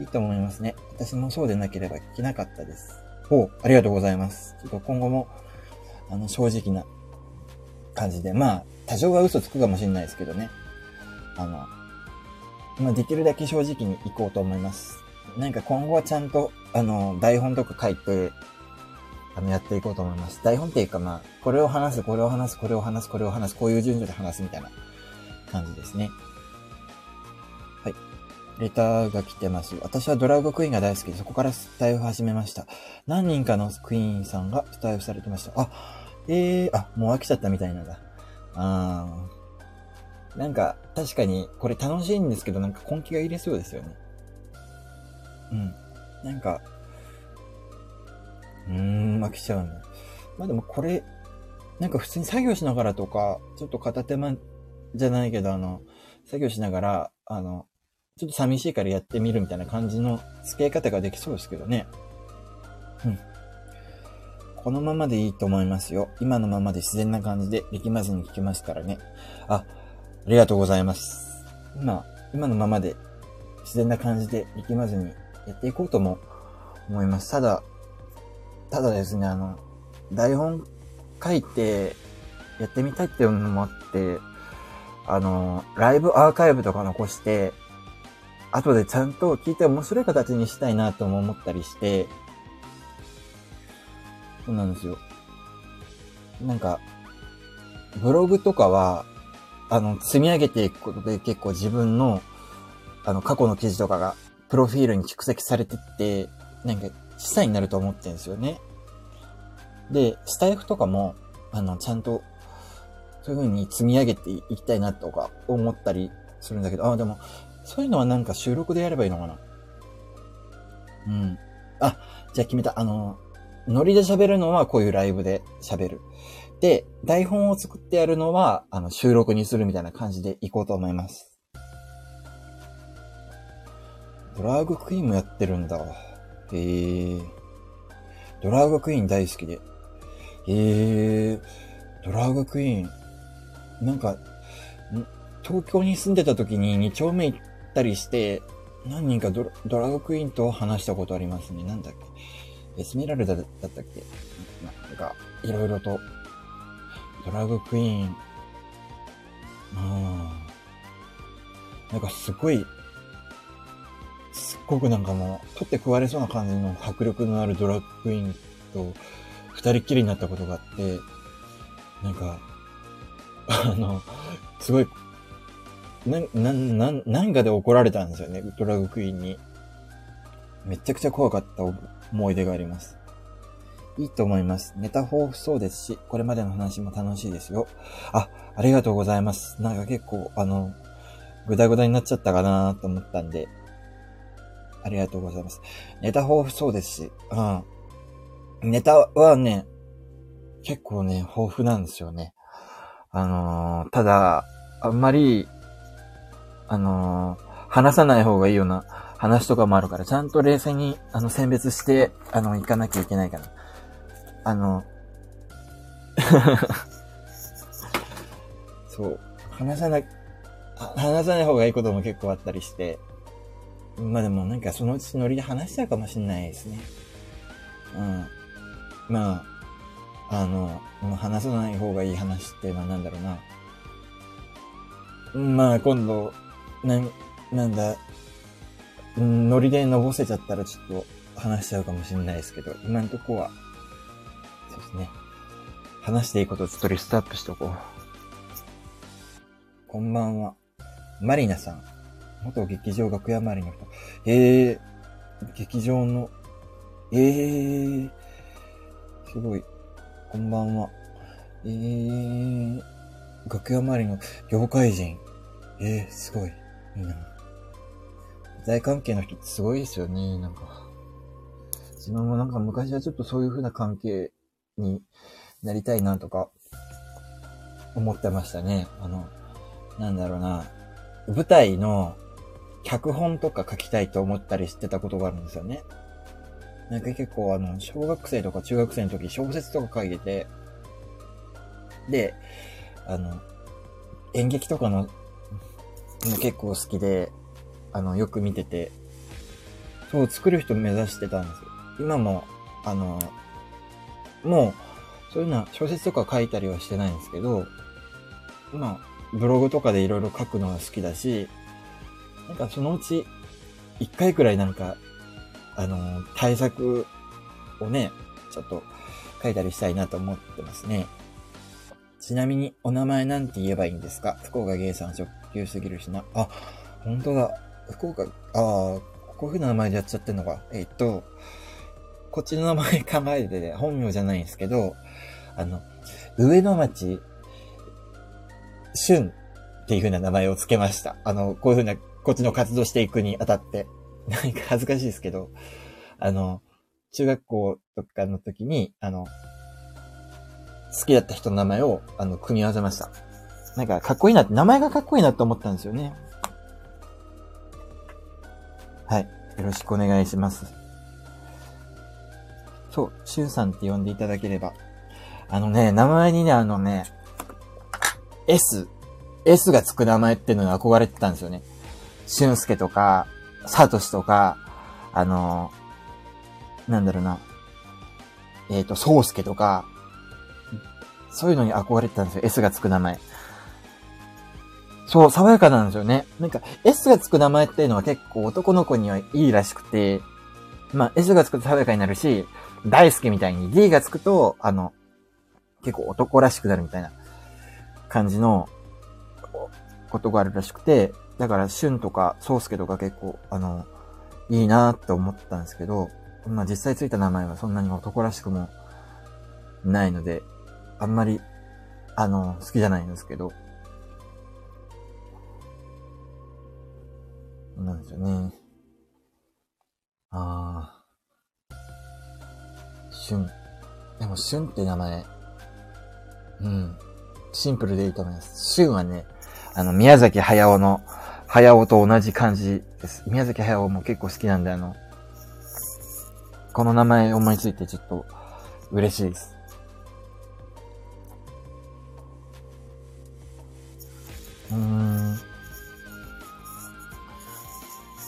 いいと思いますね。私もそうでなければ聞けなかったです。おありがとうございます。ちょっと今後も、あの、正直な感じで、まあ、多少は嘘つくかもしれないですけどね。あの、まあ、できるだけ正直に行こうと思います。なんか今後はちゃんと、あの、台本とか書いて、あの、やっていこうと思います。台本っていうかまあ、これを話す、これを話す、これを話す、これを話す、こういう順序で話すみたいな感じですね。はいレターが来てます。私はドラッグクイーンが大好きで、そこからスタイフ始めました。何人かのクイーンさんがスタイフされてました。あ、えー、あ、もう飽きちゃったみたいなんだ。あー。なんか、確かに、これ楽しいんですけど、なんか根気が入れそうですよね。うん。なんか、うーん、飽きちゃうんだ。まあでもこれ、なんか普通に作業しながらとか、ちょっと片手間じゃないけど、あの、作業しながら、あの、ちょっと寂しいからやってみるみたいな感じの付け方ができそうですけどね。うん。このままでいいと思いますよ。今のままで自然な感じで力まずに聞きますからね。あ、ありがとうございます。今、今のままで自然な感じで力まずにやっていこうとも思います。ただ、ただですね、あの、台本書いてやってみたいっていうのもあって、あの、ライブアーカイブとか残して、後でちゃんと聞いて面白い形にしたいなとも思ったりして、そうなんですよ。なんか、ブログとかは、あの、積み上げていくことで結構自分の、あの、過去の記事とかが、プロフィールに蓄積されてって、なんか、資産になると思ってんですよね。で、スタイフとかも、あの、ちゃんと、そういう風に積み上げていきたいなとか思ったりするんだけど、あ、でも、そういうのはなんか収録でやればいいのかなうん。あ、じゃあ決めた。あの、ノリで喋るのはこういうライブで喋る。で、台本を作ってやるのは、あの、収録にするみたいな感じでいこうと思います。ドラァグクイーンもやってるんだ。へえー。ドラァグクイーン大好きで。へえー。ドラァグクイーン。なんか、東京に住んでた時に2丁目行ったりして、何人かドラドラッグクイーンと話したことありますね。なんだっけエスメラルダだったっけなんか、いろいろと。ドラッグクイーン。うん。なんかすごい、すっごくなんかも、取って食われそうな感じの迫力のあるドラッグクイーンと二人っきりになったことがあって、なんか、あの、すごいな、な、な、何かで怒られたんですよね、ドラッグクイーンに。めちゃくちゃ怖かった思い出があります。いいと思います。ネタ豊富そうですし、これまでの話も楽しいですよ。あ、ありがとうございます。なんか結構、あの、ぐだぐだになっちゃったかなと思ったんで、ありがとうございます。ネタ豊富そうですし、うん。ネタはね、結構ね、豊富なんですよね。あのー、ただ、あんまりあのー、話さない方がいいような話とかもあるから、ちゃんと冷静に、あの、選別して、あの、行かなきゃいけないから。あの、そう、話さな、話さない方がいいことも結構あったりして、まあでもなんかそのうちノリで話しちゃうかもしんないですね。うん。まあ、あの、話さない方がいい話って、まあなんだろうな。まあ今度、な、なんだ、ノリでのぼせちゃったらちょっと話しちゃうかもしれないですけど、今んとこは、そうですね。話していいことをちょっとリストアップしとこう。こんばんは。マリナさん。元劇場楽屋周りの人。ええー、劇場の、ええー、すごい。こんばんは。ええー、楽屋周りの業界人。ええー、すごい。いいな。在関係の人ってすごいですよね、なんか。自分もなんか昔はちょっとそういう風な関係になりたいなとか、思ってましたね。あの、なんだろうな。舞台の脚本とか書きたいと思ったりしてたことがあるんですよね。なんか結構あの、小学生とか中学生の時小説とか書いてて、で、あの、演劇とかの結構好きで、あの、よく見てて、そう、作る人目指してたんですよ。今も、あの、もう、そういうのは小説とか書いたりはしてないんですけど、まあ、ブログとかでいろいろ書くのが好きだし、なんかそのうち、一回くらいなんか、あの、対策をね、ちょっと書いたりしたいなと思ってますね。ちなみに、お名前なんて言えばいいんですか？福岡芸さん直球すぎるしな。あ、本当だ。福岡、ああ、こういう風な名前でやっちゃってんのか。えっと、こっちの名前考えてて、本名じゃないんですけど、あの、上野町、春っていう風な名前を付けました。あの、こういう風な、こっちの活動していくにあたって。なんか恥ずかしいですけど、あの、中学校とかの時に、あの、好きだった人の名前を、あの、組み合わせました。なんか、かっこいいなって、名前がかっこいいなって思ったんですよね。はい。よろしくお願いします。そう、しゅんさんって呼んでいただければ。あのね、名前にね、あのね、S、S がつく名前っていうのに憧れてたんですよね。しゅんすけとか、さとしとか、あの、なんだろうな、えっ、ー、と、そうすけとか、そういうのに憧れてたんですよ。S がつく名前。そう、爽やかなんですよね。なんか、S がつく名前っていうのは結構男の子にはいいらしくて、まあ、S がつくと爽やかになるし、大好きみたいに D がつくと、あの、結構男らしくなるみたいな感じのことがあるらしくて、だから、シュンとか、ソウスケとか結構、あの、いいなって思ったんですけど、まあ実際ついた名前はそんなに男らしくもないので、あんまり、あの、好きじゃないんですけど、なんですよね。ああ。旬。でも、旬って名前、うん。シンプルでいいと思います。旬はね、あの、宮崎駿の、駿と同じ感じです。宮崎駿も結構好きなんで、あの、この名前思いついてちょっと嬉しいです。うーん。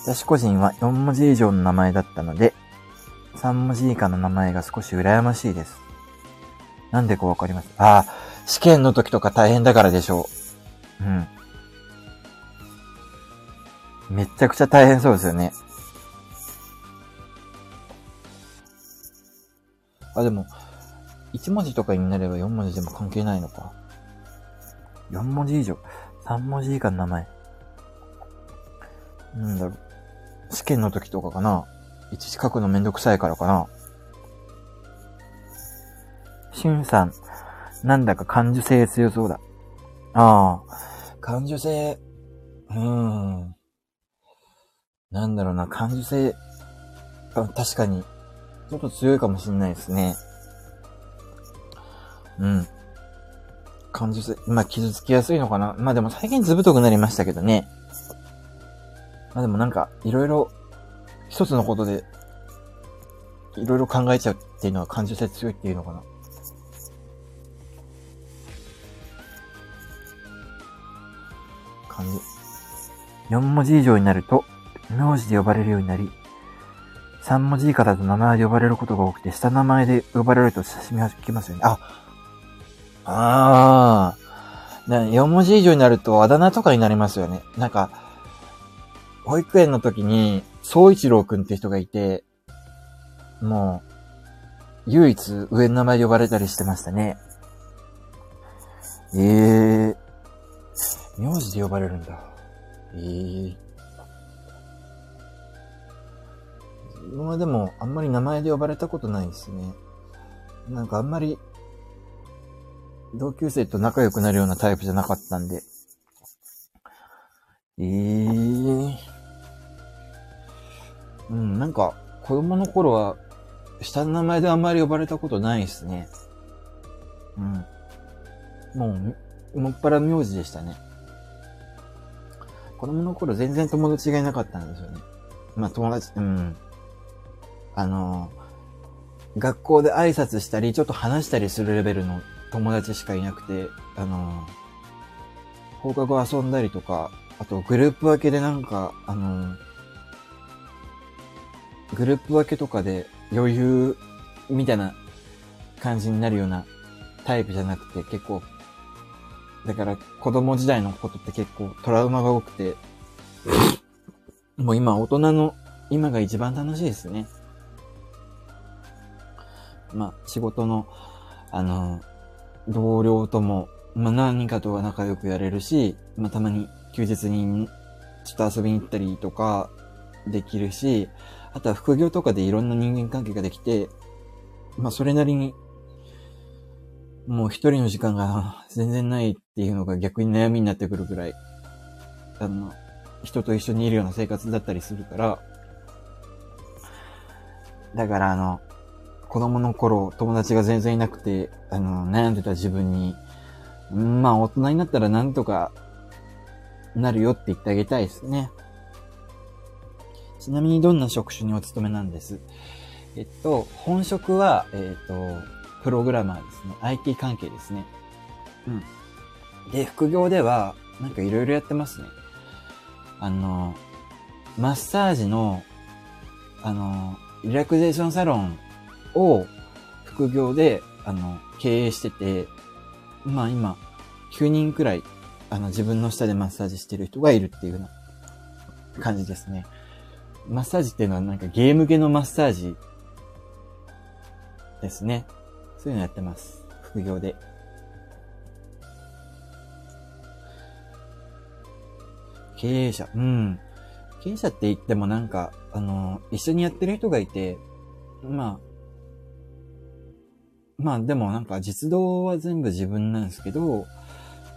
私個人は4文字以上の名前だったので、3文字以下の名前が少し羨ましいです。なんでかわかりますああ、試験の時とか大変だからでしょう。うん。めちゃくちゃ大変そうですよね。あ、でも、1文字とかになれば4文字でも関係ないのか。4文字以上？3文字以下の名前。なんだろう。試験の時とかかな。一時書くのめんどくさいからかな。しゅんさん。なんだか感受性強そうだ。ああ。感受性、うーん。なんだろうな、感受性、確かに、ちょっと強いかもしんないですね。うん。感受性、まあ、傷つきやすいのかな。まあでも最近ずぶとくなりましたけどね。まあでもなんか、いろいろ、一つのことで、いろいろ考えちゃうっていうのは感受性強いっていうのかな。感じ。4文字以上になると、名字で呼ばれるようになり、3文字以下だと名前で呼ばれることが多くて、下名前で呼ばれると親しみがきますよね。あ、ああ、4文字以上になるとあだ名とかになりますよね。なんか、保育園の時に、総一郎くんって人がいて、もう、唯一上の名前で呼ばれたりしてましたね。ええー、名字で呼ばれるんだ。ええー。自分はでも、あんまり名前で呼ばれたことないですね。なんかあんまり、同級生と仲良くなるようなタイプじゃなかったんで。ええー。うん、なんか、子供の頃は、下の名前であんまり呼ばれたことないですね。うん。もう、もっぱら名字でしたね。子供の頃全然友達がいなかったんですよね。まあ友達、うん。あの、学校で挨拶したり、ちょっと話したりするレベルの友達しかいなくて、あの、放課後遊んだりとか、あとグループ分けでなんか、あの、グループ分けとかで余裕みたいな感じになるようなタイプじゃなくて結構、だから子供時代のことって結構トラウマが多くて、もう今大人の今が一番楽しいですね。まあ、仕事の、あの、同僚とも、まあ、何かとは仲良くやれるし、まあ、たまに休日にちょっと遊びに行ったりとかできるし、あとは副業とかでいろんな人間関係ができて、まあ、それなりに、もう一人の時間が全然ないっていうのが逆に悩みになってくるぐらい、あの、人と一緒にいるような生活だったりするから、だからあの、子供の頃、友達が全然いなくて、あの、悩んでた自分に、まあ、大人になったらなんとかなるよって言ってあげたいですね。ちなみにどんな職種にお勤めなんです？えっと、本職は、えっと、プログラマーですね。IT 関係ですね。うん。で、副業では、なんかいろいろやってますね。あの、マッサージの、あの、リラクゼーションサロンを副業で、あの、経営してて、まあ今、9人くらい、あの、自分の下でマッサージしてる人がいるっていうような感じですね。マッサージっていうのはなんかゲーム系のマッサージですね。そういうのやってます。副業で。経営者。うん。経営者って言ってもなんか、あの、一緒にやってる人がいて、まあ、まあでもなんか実動は全部自分なんですけど、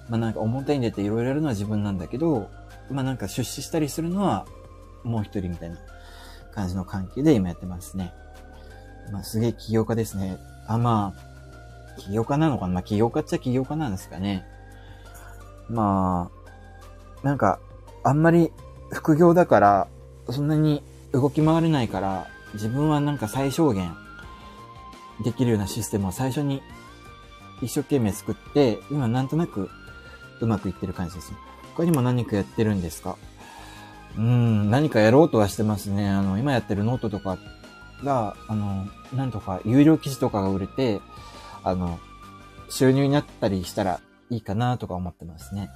まあなんか表に出ていろいろやるのは自分なんだけど、まあなんか出資したりするのはもう一人みたいな感じの関係で今やってますね。まあすげえ起業家ですね。あ、まあ、起業家なのかな？まあ起業家っちゃ起業家なんですかね。まあ、なんか、あんまり副業だから、そんなに動き回れないから、自分はなんか最小限できるようなシステムを最初に一生懸命作って、今なんとなくうまくいってる感じですね。他にも何かやってるんですか？うん、何かやろうとはしてますね。あの、今やってるノートとかが、あの、なんとか有料記事とかが売れて、あの、収入になったりしたらいいかなとか思ってますね。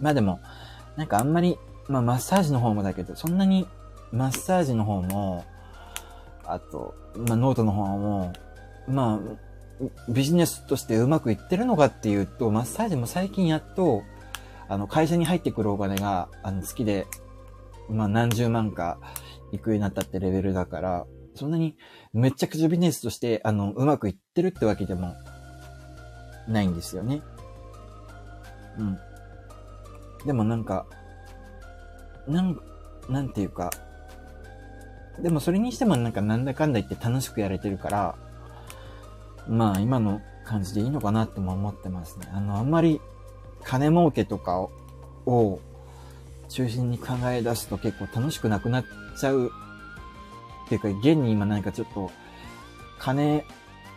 まあでも、なんかあんまり、まあマッサージの方もだけど、そんなにマッサージの方も、あと、まあノートの方も、まあ、ビジネスとしてうまくいってるのかっていうと、マッサージも最近やっと、あの、会社に入ってくるお金が、あの、月で、まあ何十万か行くようになったってレベルだから、そんなにめちゃくちゃビジネスとして、あの、うまくいってるってわけでもないんですよね。うん。でもなんか、なん、なんていうか、でもそれにしてもなんかなんだかんだ言って楽しくやれてるから、まあ今の感じでいいのかなっても思ってますね。あの、あんまり金儲けとかを中心に考え出すと結構楽しくなくなっちゃう。っていうか、現に今何かちょっと金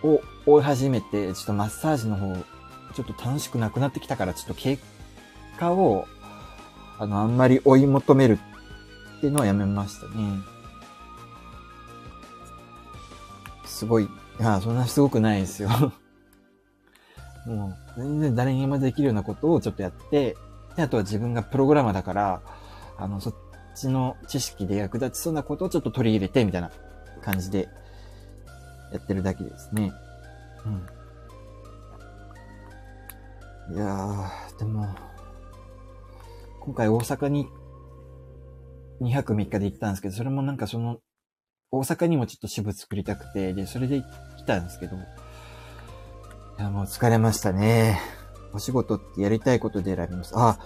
を追い始めて、ちょっとマッサージの方、ちょっと楽しくなくなってきたから、ちょっと結果を、あの、あんまり追い求めるっていうのはやめましたね。すごい。いや、そんなすごくないですよ。もう、全然誰にもできるようなことをちょっとやって、で、あとは自分がプログラマーだから、あの、そっちの知識で役立ちそうなことをちょっと取り入れて、みたいな感じでやってるだけですね。うん。いやー、でも、今回大阪に2泊3日で行ったんですけど、それもなんかその大阪にもちょっと支部作りたくて、で、それで来たんですけど、いや、もう疲れましたね。お仕事ってやりたいことで選びます。あ、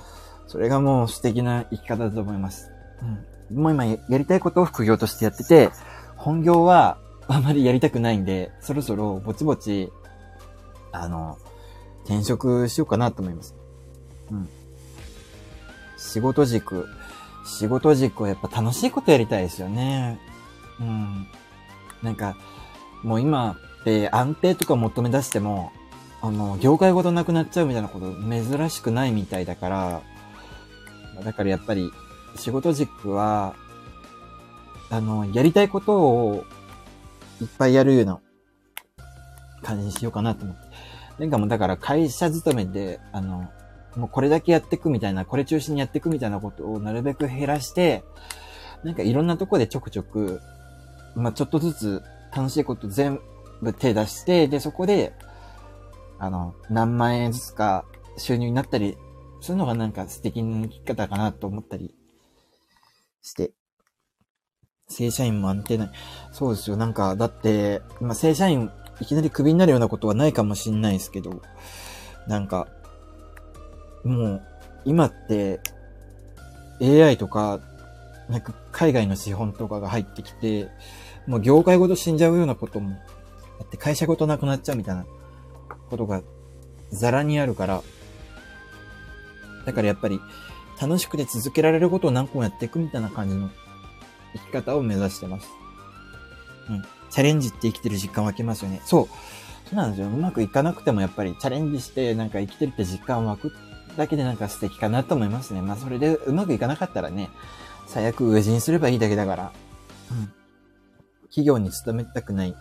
それがもう素敵な生き方だと思います。うん。もう今やりたいことを副業としてやってて、本業はあまりやりたくないんで、そろそろぼちぼち、あの、転職しようかなと思います。うん。仕事軸、仕事軸はやっぱ楽しいことやりたいですよね。うん。なんか、もう今って安定とか求め出しても、あの、業界ごとなくなっちゃうみたいなこと珍しくないみたいだから、だからやっぱり仕事軸は、あの、やりたいことをいっぱいやるような感じにしようかなと思って。なんかもうだから会社勤めで、あの、もうこれだけやっていくみたいな、これ中心にやっていくみたいなことをなるべく減らして、なんかいろんなとこでちょくちょくまあ、ちょっとずつ楽しいこと全部手出して、で、そこで、あの、何万円ずつか収入になったり、そういうのがなんか素敵な生き方かなと思ったりして。正社員も安定ない。そうですよ。なんか、だって、まあ、正社員いきなりクビになるようなことはないかもしんないですけど、なんか、もう、今って、AI とかなんか海外の資本とかが入ってきて、もう業界ごと死んじゃうようなことも、だって会社ごとなくなっちゃうみたいなことがザラにあるから、だからやっぱり楽しくて続けられることを何個もやっていくみたいな感じの生き方を目指してます。うん。チャレンジって生きてる実感湧きますよね。そう。そうなんですよ。うまくいかなくてもやっぱりチャレンジしてなんか生きてるって実感湧くだけでなんか素敵かなと思いますね。まあそれでうまくいかなかったらね、最悪上人すればいいだけだから。うん。企業に勤めたくない。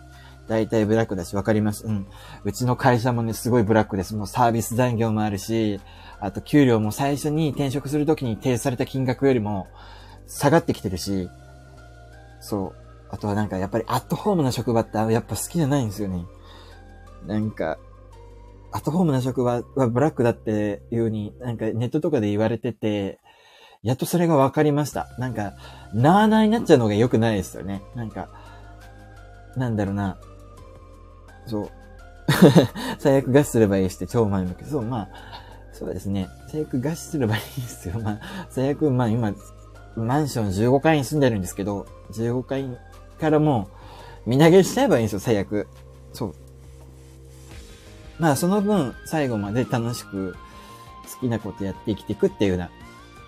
大体ブラックだし、わかります。うん。うちの会社もね、すごいブラックです。もうサービス残業もあるし、あと給料も最初に転職するときに提出された金額よりも下がってきてるし、そう。あとはなんかやっぱりアットホームな職場ってやっぱ好きじゃないんですよね。なんか、アットホームな職場はブラックだっていう風になんかネットとかで言われてて、やっとそれが分かりました。なんか、なーなーになっちゃうのが良くないですよね。なんか、なんだろうな。そう。最悪餓死すればいいして超前向き。そう、まあ、そうですね。最悪餓死すればいいんですよ。まあ、最悪、まあ今、マンション15階に住んでるんですけど、15階からもう、見投げしちゃえばいいんですよ、最悪。そう。まあ、その分、最後まで楽しく、好きなことやって生きていくっていうような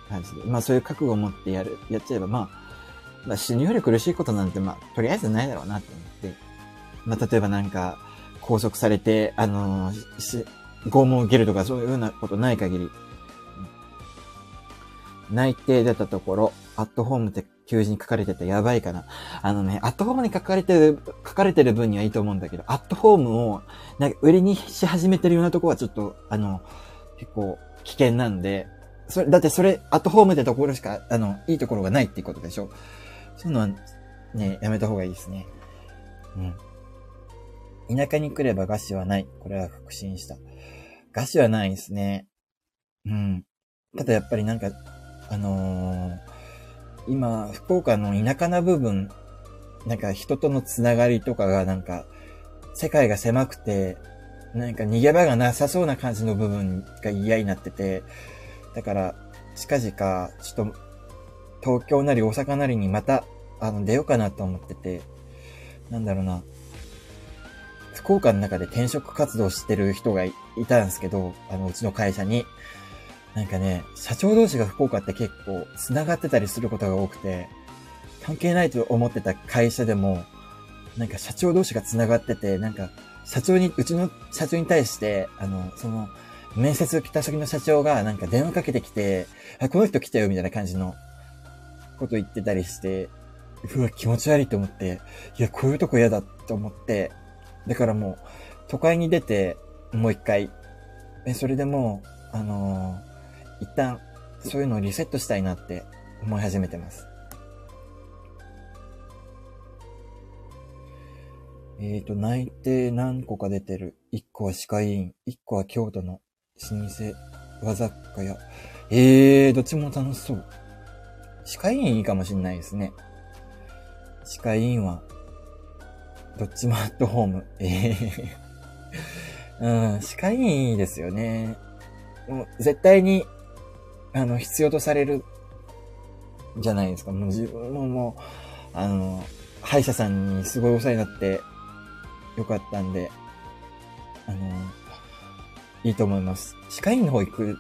感じで、まあそういう覚悟を持ってやる、やっちゃえば、まあ、まあ死ぬより苦しいことなんて、まあ、とりあえずないだろうなって思って、まあ例えばなんか、拘束されて、あのー、し、拷問を受けるとかそういうようなことない限り、内定出たところ、アットホームって求人書かれててやばいかな。あのね、アットホームに書かれてる、書かれてる分にはいいと思うんだけど、アットホームを、なんか売りにし始めてるようなとこはちょっと、あの、結構危険なんで、それ、だってそれ、アットホームってところしか、あの、いいところがないっていうことでしょ。そういうのは、ね、やめた方がいいですね。うん。田舎に来れば餓死はない。これは確信した。餓死はないですね。うん。ただやっぱりなんか、あのー、今、福岡の田舎な部分、なんか人とのつながりとかがなんか、世界が狭くて、なんか逃げ場がなさそうな感じの部分が嫌になってて、だから、近々、ちょっと、東京なり大阪なりにまた、あの、出ようかなと思ってて、なんだろうな。福岡の中で転職活動してる人がいたんですけど、あの、うちの会社に。なんかね、社長同士が福岡って結構繋がってたりすることが多くて、関係ないと思ってた会社でも、なんか社長同士が繋がってて、なんか、社長に、うちの社長に対して、あの、その、面接来た先の社長がなんか電話かけてきて、あ、この人来たよ、みたいな感じのこと言ってたりして、うわ、気持ち悪いと思って、いや、こういうとこ嫌だと思って、だからもう、都会に出て、もう一回、え、それでもう、あのー一旦そういうのをリセットしたいなって思い始めてます。えっ、ー、と、内定何個か出てる。一個は歯科医院、一個は京都の老舗和雑貨屋。えー、どっちも楽しそう。歯科医院いいかもしんないですね。歯科医院は、どっちもアットホーム。ええー、うん、歯科医院ですよね。もう絶対にあの、必要とされるじゃないですか。もう自分ももう、あの、歯医者さんにすごいお世話になってよかったんで、あの、いいと思います。歯科医院の方行く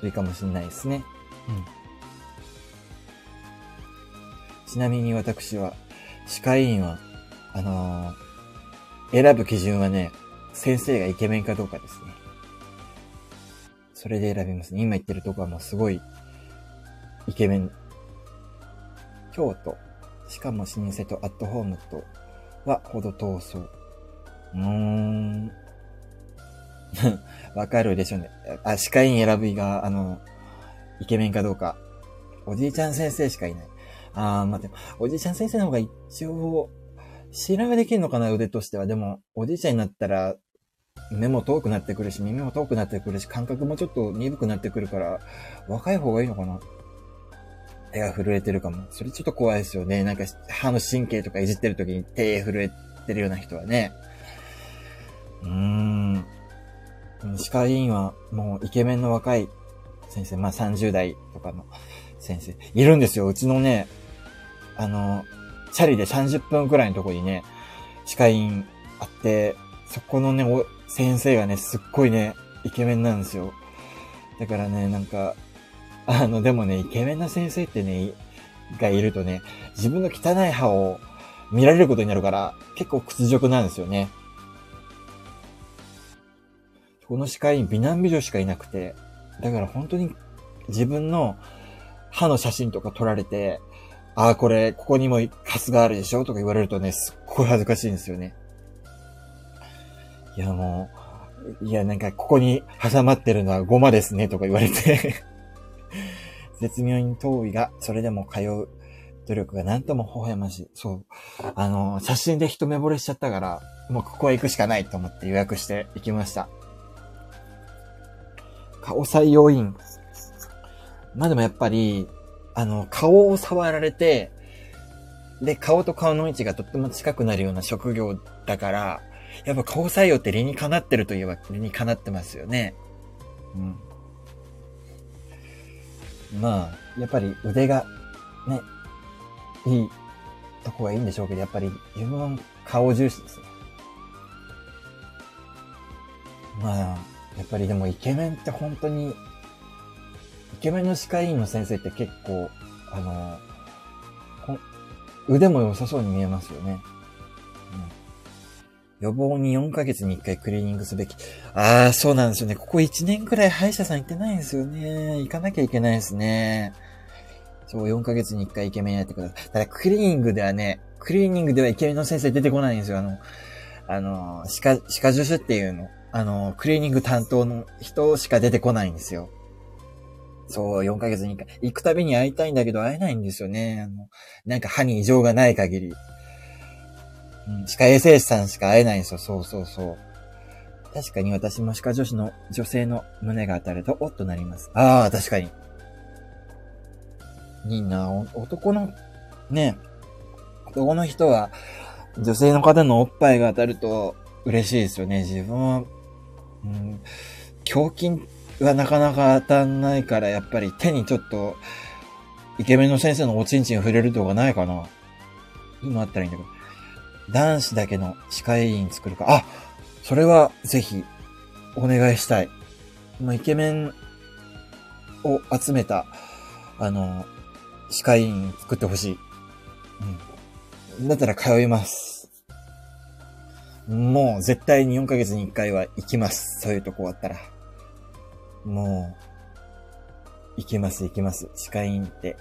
といいかもしれないですね。うん。ちなみに私は、歯科医院は、あのー、選ぶ基準はね、先生がイケメンかどうかですね。それで選びますね。今言ってるとこはもうすごい、イケメン。京都。しかも老舗とアットホームとはほど遠そう。うーん。わかるでしょうね。あ、歯科医院選びが、あの、イケメンかどうか。おじいちゃん先生しかいない。あー、待って、おじいちゃん先生の方が一応、調べできるのかな、腕としては。でも、おじいちゃんになったら、目も遠くなってくるし、耳も遠くなってくるし、感覚もちょっと鈍くなってくるから、若い方がいいのかな手が震えてるかも。それちょっと怖いですよね。なんか歯の神経とかいじってる時に手震えてるような人はね。うーん。歯科医院はもうイケメンの若い先生、まあ30代とかの先生、いるんですよ。うちのね、あの、チャリで30分くらいのとこにね、歯科医院あって、そこのね、先生がね、すっごいね、イケメンなんですよ。だからね、なんか、あの、でもね、イケメンな先生ってね、がいるとね、自分の汚い歯を、見られることになるから、結構屈辱なんですよね。この歯科医院美男美女しかいなくて、だから本当に自分の歯の写真とか撮られて、ああ、これ、ここにもカスがあるでしょ？とか言われるとね、すっごい恥ずかしいんですよね。いや、もう、いや、なんか、ここに挟まってるのはゴマですね、とか言われて 絶妙に遠いが、それでも通う努力がなんとも微笑ましい。そう。あの、写真で一目惚れしちゃったから、もうここへ行くしかないと思って予約して行きました。顔採用員。まあでもやっぱり、あの、顔を触られて、で、顔と顔の位置がとっても近くなるような職業だから、やっぱ顔採用って理にかなってるといえば理にかなってますよね。うん。まあ、やっぱり腕が、ね、いいとこがいいんでしょうけど、やっぱり自分は顔重視ですね。まあ、やっぱりでもイケメンって本当に、ケメンの歯科医院の先生って結構、あの、腕も良さそうに見えますよね。うん予防に4ヶ月に1回クリーニングすべき。ああ、そうなんですよね。ここ1年くらい歯医者さん行ってないんですよね。行かなきゃいけないですね。そう、4ヶ月に1回イケメンやってください。ただ、クリーニングではね、クリーニングではイケメンの先生出てこないんですよ。あの、あの、歯科、歯科助手っていうの。あの、クリーニング担当の人しか出てこないんですよ。そう、4ヶ月に1回。行くたびに会いたいんだけど会えないんですよね。あの、なんか歯に異常がない限り。うん、歯科衛生士さんしか会えないんですよ。そうそうそう。確かに私も歯科女子の女性の胸が当たると、おっとなります。ああ、確かに。いいな男の、ね、男の人は、女性の方のおっぱいが当たると嬉しいですよね。自分は、うん、胸筋はなかなか当たんないから、やっぱり手にちょっと、イケメンの先生のおちんちん触れるとかないかな。今あったらいいんだけど。男子だけの歯科医院作るか。あそれはぜひお願いしたい。もうイケメンを集めた、あの、歯科医院作ってほしい。うん。だったら通います。もう絶対に4ヶ月に1回は行きます。そういうとこあったら。もう、行きます、行きます。歯科医院って。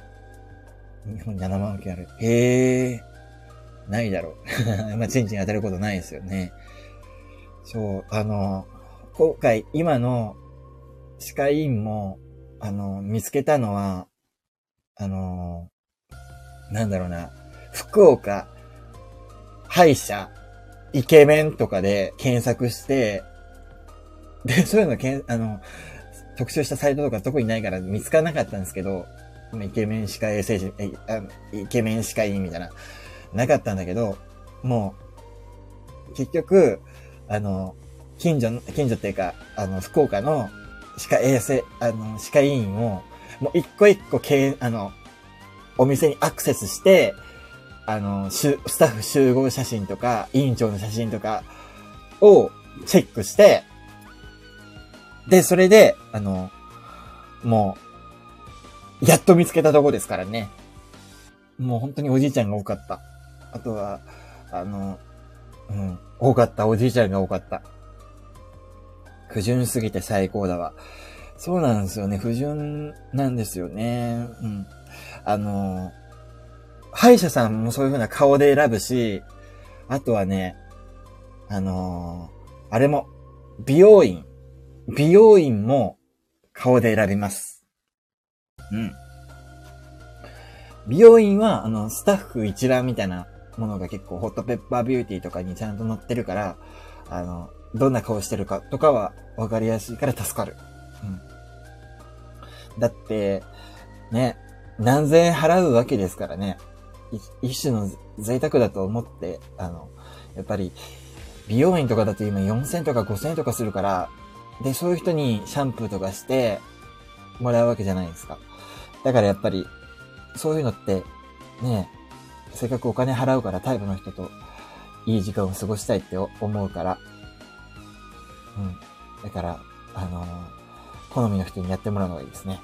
日本に7万件ある。へえ。ないだろう。まあ、チンチン当たることないですよね。そう、あの、今回、今の歯科医院も、あの、見つけたのは、あの、なんだろうな、福岡、歯医者、イケメンとかで検索して、で、そういうのけん、あの、特集したサイトとか特にないから見つからなかったんですけど、イケメン歯科衛生士、イケメン歯科医みたいな、なかったんだけど、もう、結局、あの、近所、近所っていうか、あの、福岡の歯科衛生、あの、歯科医院を、もう一個一個経あの、お店にアクセスして、あの、スタッフ集合写真とか、委員長の写真とかをチェックして、で、それで、あの、もう、やっと見つけたとこですからね。もう本当におじいちゃんが多かった。あとは、あの、うん、多かった。おじいちゃんが多かった。不純すぎて最高だわ。そうなんですよね。不純なんですよね。うん。あの、歯医者さんもそういう風な顔で選ぶし、あとはね、あのあれも、美容院。美容院も顔で選びます。うん。美容院は、あの、スタッフ一覧みたいなものが結構ホットペッパービューティーとかにちゃんと載ってるから、あの、どんな顔してるかとかは分かりやすいから助かる。うん。だって、ね、何千円払うわけですからね。一種の贅沢だと思って、あの、やっぱり、美容院とかだと今4000とか5000とかするから、で、そういう人にシャンプーとかしてもらうわけじゃないですか。だからやっぱり、そういうのって、ね、せっかくお金払うからタイプの人といい時間を過ごしたいって思うから、うん。だから、あのー、好みの人にやってもらうのがいいですね。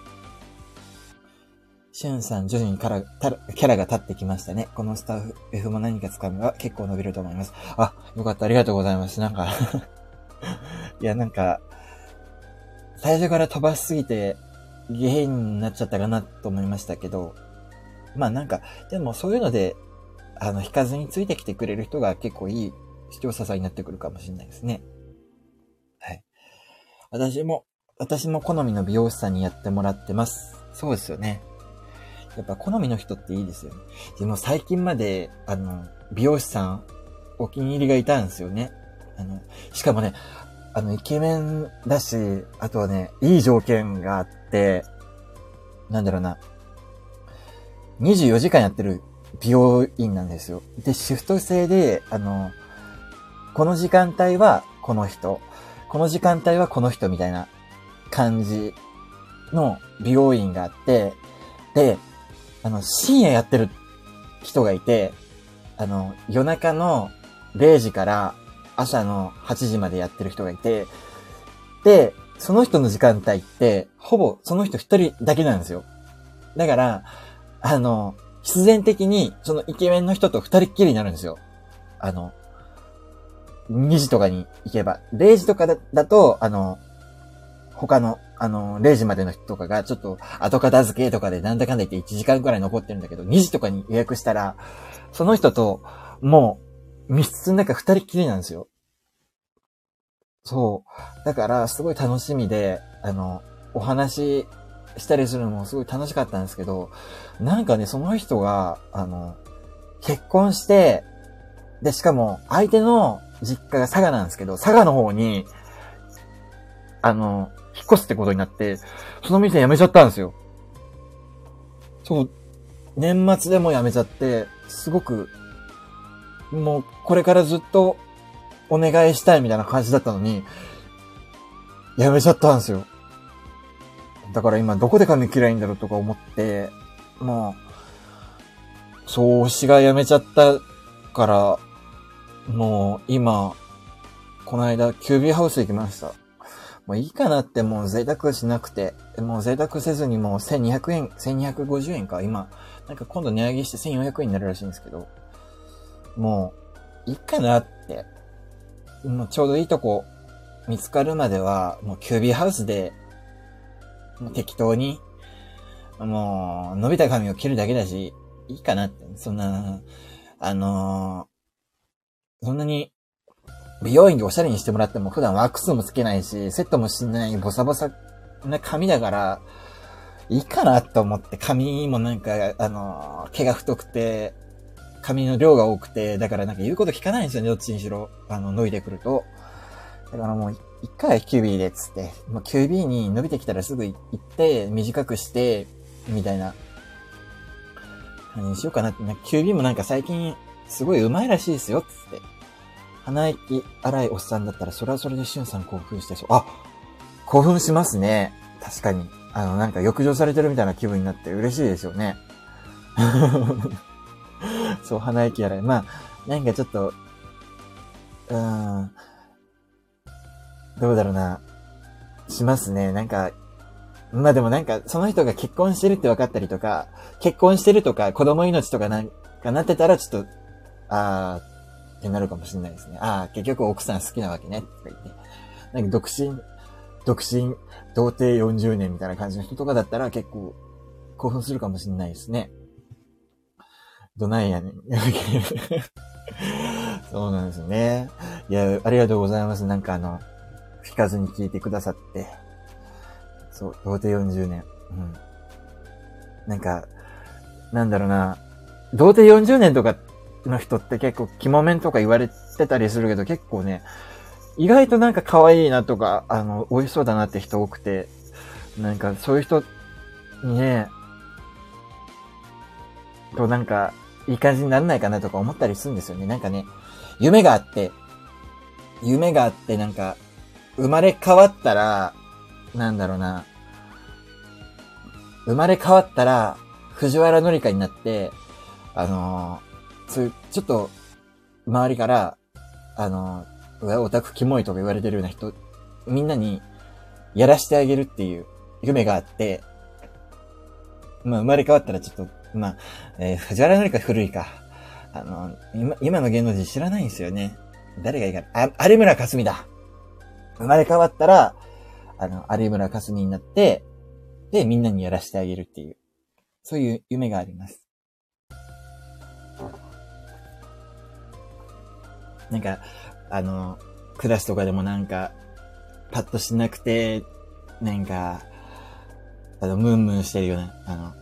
しゅんさん、徐々にキャラキャラが立ってきましたね。このスタッフ F も何か掴めば結構伸びると思います。あ、よかった。ありがとうございます。なんか いや、なんか、最初から飛ばしすぎて、下品になっちゃったかなと思いましたけど、まあなんか、でもそういうので、あの、引かずについてきてくれる人が結構いい視聴者さんになってくるかもしれないですね。はい。私も、私も好みの美容師さんにやってもらってます。そうですよね。やっぱ好みの人っていいですよね。でも最近まで、あの、美容師さん、お気に入りがいたんですよね。あの、しかもね、あの、イケメンだし、あとはね、いい条件があって、なんだろうな。24時間やってる美容院なんですよ。で、シフト制で、あの、この時間帯はこの人、この時間帯はこの人みたいな感じの美容院があって、で、あの、深夜やってる人がいて、あの、夜中の0時から朝の8時までやってる人がいて、で、その人の時間帯って、ほぼその人一人だけなんですよ。だから、あの、必然的に、そのイケメンの人と二人っきりになるんですよ。あの、2時とかに行けば。0時とかだだと、あの、他のあの、0時までの人とかが、ちょっと、後片付けとかでなんだかんだ言って1時間くらい残ってるんだけど、2時とかに予約したら、その人と、もう、密室の中二人きりなんですよ。そう。だから、すごい楽しみで、あの、お話したりするのもすごい楽しかったんですけど、なんかね、その人が、あの、結婚して、で、しかも、相手の実家が佐賀なんですけど、佐賀の方に、あの、引っ越すってことになって、その店辞めちゃったんですよ。そう、年末でも辞めちゃって、すごく、もうこれからずっとお願いしたいみたいな感じだったのに、辞めちゃったんですよ。だから今どこで髪切らいいんだろうとか思って、もう、そう、推しが辞めちゃったから、もう今、この間、キュービーハウス行きました。もういいかなってもう贅沢しなくて、もう贅沢せずにもう1200円、1250円か、今。なんか今度値上げして1400円になるらしいんですけど、もう、いいかなって。もうちょうどいいとこ見つかるまでは、もうキュービーハウスで、もう適当に、もう、伸びた髪を切るだけだし、いいかなって。そんな、あのー、そんなに美容院でおしゃれにしてもらっても普段ワックスもつけないし、セットもしないボサボサな髪だから、いいかなと思って、髪もなんか、あの、毛が太くて、髪の量が多くて、だからなんか言うこと聞かないんですよね、どっちにしろ。あの、伸びてくると。だからもう、一回キュービーでっつって、もうキュービーに伸びてきたらすぐ行って、短くして、みたいな感じにしようかなって。キュービーもなんか最近、すごい上手いらしいですよ、つって。鼻息荒いおっさんだったら、それはそれでしゅんさん興奮してそう。あ興奮しますね。確かに。あの、なんか浴場されてるみたいな気分になって嬉しいですよね。そう、鼻息荒い。まあ、なんかちょっと、うーん、どうだろうな。しますね。なんか、まあでもなんか、その人が結婚してるって分かったりとか、結婚してるとか、子供命とかなんかなってたら、ちょっと、あー、ってなるかもしれないですね。ああ、結局奥さん好きなわけね、とか言って。なんか独身、独身、童貞40年みたいな感じの人とかだったら結構興奮するかもしれないですね。どないやねん。そうなんですね。いや、ありがとうございます。なんかあの、聞かずに聞いてくださって。そう、童貞40年。うん。なんか、なんだろうな。童貞40年とかの人って結構、肝面とか言われてたりするけど、結構ね、意外となんか可愛いなとか、あの、美味しそうだなって人多くて、なんかそういう人にね、となんか、いい感じにならないかなとか思ったりするんですよね。なんかね、夢があって、夢があってなんか、生まれ変わったら、なんだろうな、生まれ変わったら、藤原紀香になって、あのそういう、ちょっと、周りから、あの、オタクキモいとか言われてるような人、みんなに、やらしてあげるっていう夢があって、まあ、生まれ変わったらちょっと、まあ、えー、藤原紀香古いか。あの、今、今の芸能人知らないんですよね。誰がいいかな。あ、有村架純だ。生まれ変わったら、あの、有村架純になって、で、みんなにやらせてあげるっていう、そういう夢があります。なんか、あの、クラスとかでもなんか、パッとしなくて、なんか、あの、ムンムンしてるような、あの、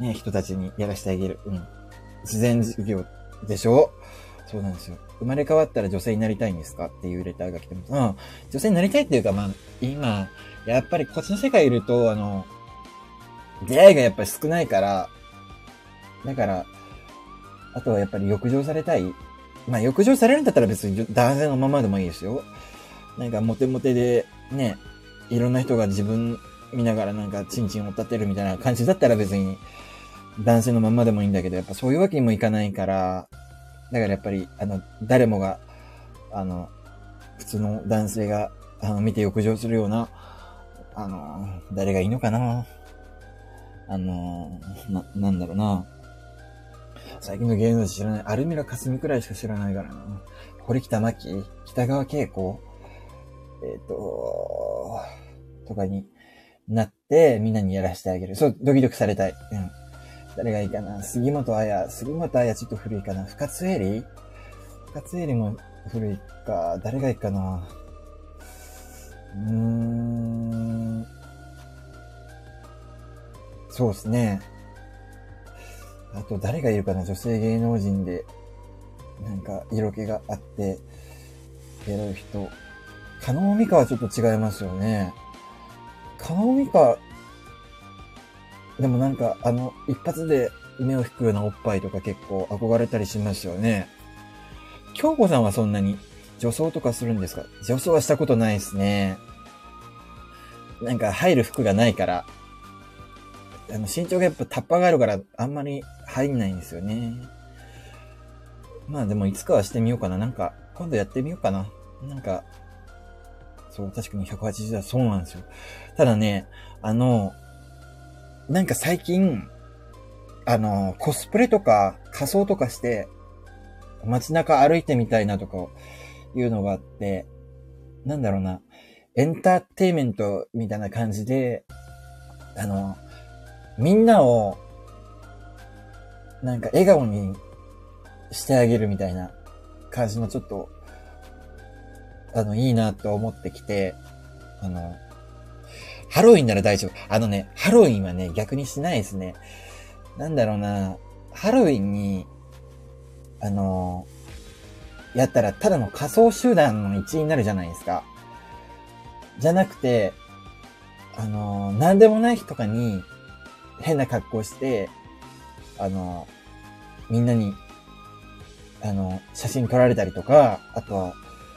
ね、人たちにやらせてあげる。うん。自然授業でしょ？そうなんですよ。生まれ変わったら女性になりたいんですか？っていうレターが来てます。うん。女性になりたいっていうか、まあ、今、やっぱりこっちの世界いると、あの、出会いがやっぱり少ないから、だから、あとはやっぱり浴場されたい。まあ、浴場されるんだったら別に男性のままでもいいですよ。なんかモテモテで、ね、いろんな人が自分見ながらなんかチンチンを立てるみたいな感じだったら別に男性のまんまでもいいんだけど、やっぱそういうわけにもいかないから、だからやっぱり、あの、誰もが、あの、普通の男性が、あの、見て浴場するような、あの、誰がいいのかなあの、な、なんだろうな。最近の芸能人知らない。アルミラ・カスミくらいしか知らないからな。堀北真希北川景子えっ、ー、と、とかになって、みんなにやらせてあげる。そう、ドキドキされたい。うん。誰がいいかな杉本彩。杉本彩ちょっと古いかな深津絵里？深津絵里も古いか。誰がいいかな？うーん。そうですね。あと誰がいるかな？女性芸能人で、なんか色気があって、やる人。加納美香はちょっと違いますよね。加納美香でもなんか、あの、一発で目を引くようなおっぱいとか結構憧れたりしますよね。京子さんはそんなに女装とかするんですか？女装はしたことないですね。なんか入る服がないから。あの、身長がやっぱタッパーがあるから、あんまり入んないんですよね。まあでもいつかはしてみようかな。なんか、今度やってみようかな。なんか、そう、確かに180だ。そうなんですよ。ただね、あの、なんか最近、あの、コスプレとか仮装とかして、街中歩いてみたいなとかいうのがあって、なんだろうな、エンターテイメントみたいな感じで、あの、みんなを、なんか笑顔にしてあげるみたいな感じのちょっと、あの、いいなと思ってきて、あの、ハロウィンなら大丈夫。あのね、ハロウィンはね、逆にしないですね。なんだろうな、ハロウィンに、あのやったらただの仮想集団の一員になるじゃないですか。じゃなくて、あのなんでもない日とかに変な格好して、あのみんなに、あの、写真撮られたりとか、あとは、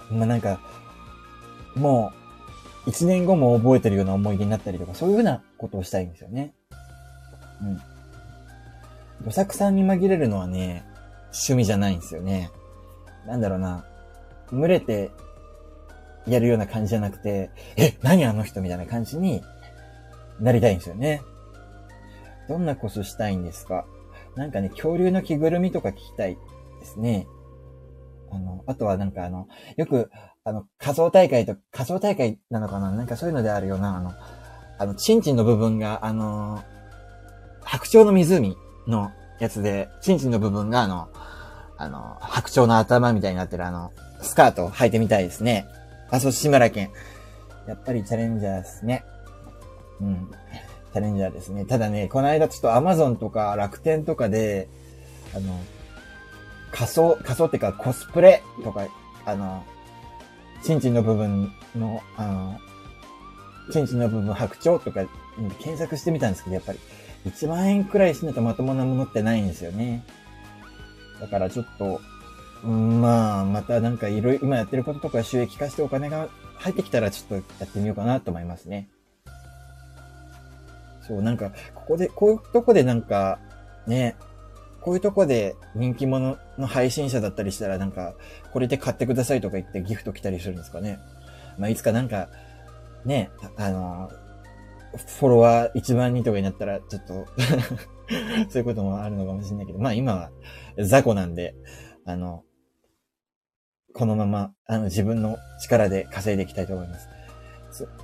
まあ、なんか、もう、一年後も覚えてるような思い出になったりとか、そういうふうなことをしたいんですよね。うん。どさくさんに紛れるのはね、趣味じゃないんですよね。なんだろうな。群れてやるような感じじゃなくて、え、何あの人みたいな感じになりたいんですよね。どんなコスしたいんですか？なんかね、恐竜の着ぐるみとか聞きたいですね。あの、あとはなんかあの、よく、あの、仮想大会と、仮想大会なのかな？なんかそういうのであるような、あの、あの、チンチンの部分が、あの、白鳥の湖のやつで、チンチンの部分が、あの、あの、白鳥の頭みたいになってるあの、スカートを履いてみたいですね。あ、そう、志村けん。やっぱりチャレンジャーですね。うん。チャレンジャーですね。ただね、この間ちょっとアマゾンとか楽天とかで、あの、仮想、仮想っていうかコスプレとか、あの、チンチンの部分の、あの、チンチンの部分白鳥とか検索してみたんですけど、やっぱり1万円くらいしないとまともなものってないんですよね。だからちょっと、まあ、またなんかいろいろ、今やってることとか収益化してお金が入ってきたらちょっとやってみようかなと思いますね。そう、なんか、ここで、こういうとこでなんか、ね、こういうとこで人気者の配信者だったりしたらなんか、これで買ってくださいとか言ってギフト来たりするんですかね。まあ、いつかなんか、ね、あの、フォロワー1万人とかになったら、ちょっと そういうこともあるのかもしれないけど、まあ今は雑魚なんで、あの、このまま、あの、自分の力で稼いでいきたいと思います。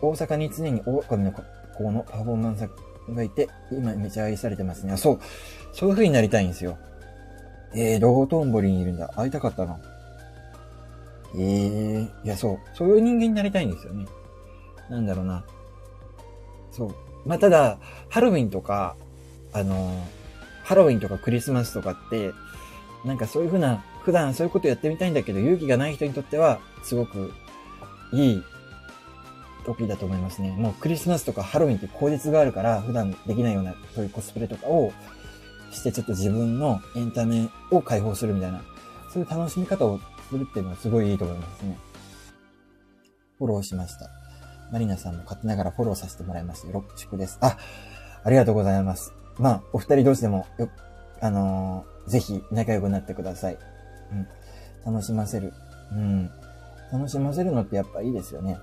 大阪に常に狼の子のパフォーマンスがいて、今めちゃ愛されてますね。そう、そういう風になりたいんですよ。えー、道頓堀にいるんだ。会いたかったな。ええー、いや、そう。そういう人間になりたいんですよね。なんだろうな。そう。まあ、ただ、ハロウィンとか、あの、ハロウィンとかクリスマスとかって、なんかそういうふうな、普段そういうことやってみたいんだけど、勇気がない人にとっては、すごくいい時だと思いますね。もうクリスマスとかハロウィンって口実があるから、普段できないような、そういうコスプレとかをして、ちょっと自分のエンタメを解放するみたいな、そういう楽しみ方をするっていうのはすごいいいと思いますね。フォローしました。マリナさんも勝手ながらフォローさせてもらいました。よろしくです。あ、ありがとうございます。まあ、お二人同士でも、よ、あのー、ぜひ仲良くなってください。うん。楽しませる。うん。楽しませるのってやっぱいいですよね。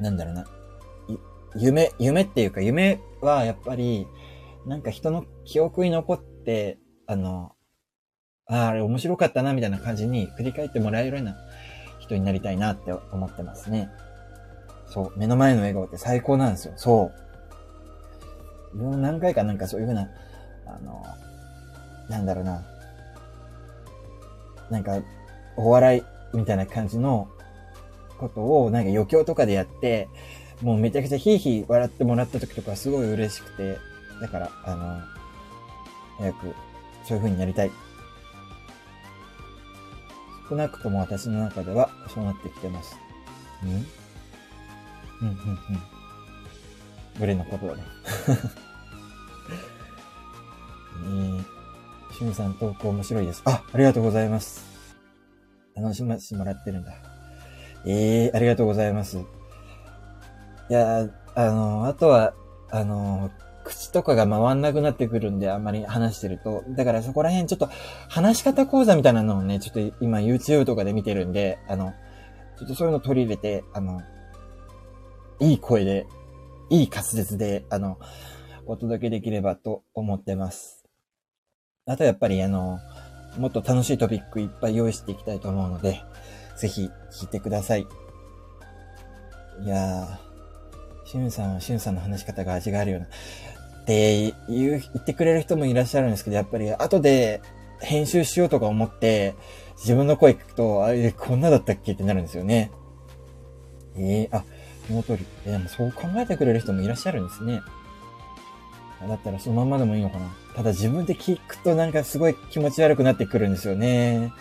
なんだろうな。夢、夢っていうか、夢はやっぱり、なんか人の記憶に残って、あの、ああ、あれ面白かったな、みたいな感じに振り返ってもらえるような人になりたいなって思ってますね。そう、目の前の笑顔って最高なんですよ。そう。もう何回かなんかそういうふうな、あの、なんだろうな。なんか、お笑いみたいな感じのことをなんか余興とかでやって、もうめちゃくちゃヒーヒー笑ってもらった時とかすごい嬉しくて、だから、あの、早くそういう風になりたい少なくとも私の中ではそうなってきてます。ん？うんうんうん。どれのことだろう。えー、しゅんさんトーク面白いです。あ、ありがとうございます。楽しませてもらってるんだ。ええー、ありがとうございます。いや、あの、あとは、あの、口とかが回んなくなってくるんで、あんまり話してると。だからそこら辺ちょっと話し方講座みたいなのをね、ちょっと今 YouTube とかで見てるんで、あの、ちょっとそういうの取り入れて、あの、いい声で、いい滑舌で、あの、お届けできればと思ってます。あとやっぱりあの、もっと楽しいトピックいっぱい用意していきたいと思うので、ぜひ聞いてください。いやー、しゅんさんはしゅんさんの話し方が味があるような。って言う、言ってくれる人もいらっしゃるんですけど、やっぱり後で編集しようとか思って、自分の声聞くと、あれ、こんなだったっけってなるんですよね。ええー、あ、その通り。でもそう考えてくれる人もいらっしゃるんですね。だったらそのまんまでもいいのかな。ただ自分で聞くとなんかすごい気持ち悪くなってくるんですよね。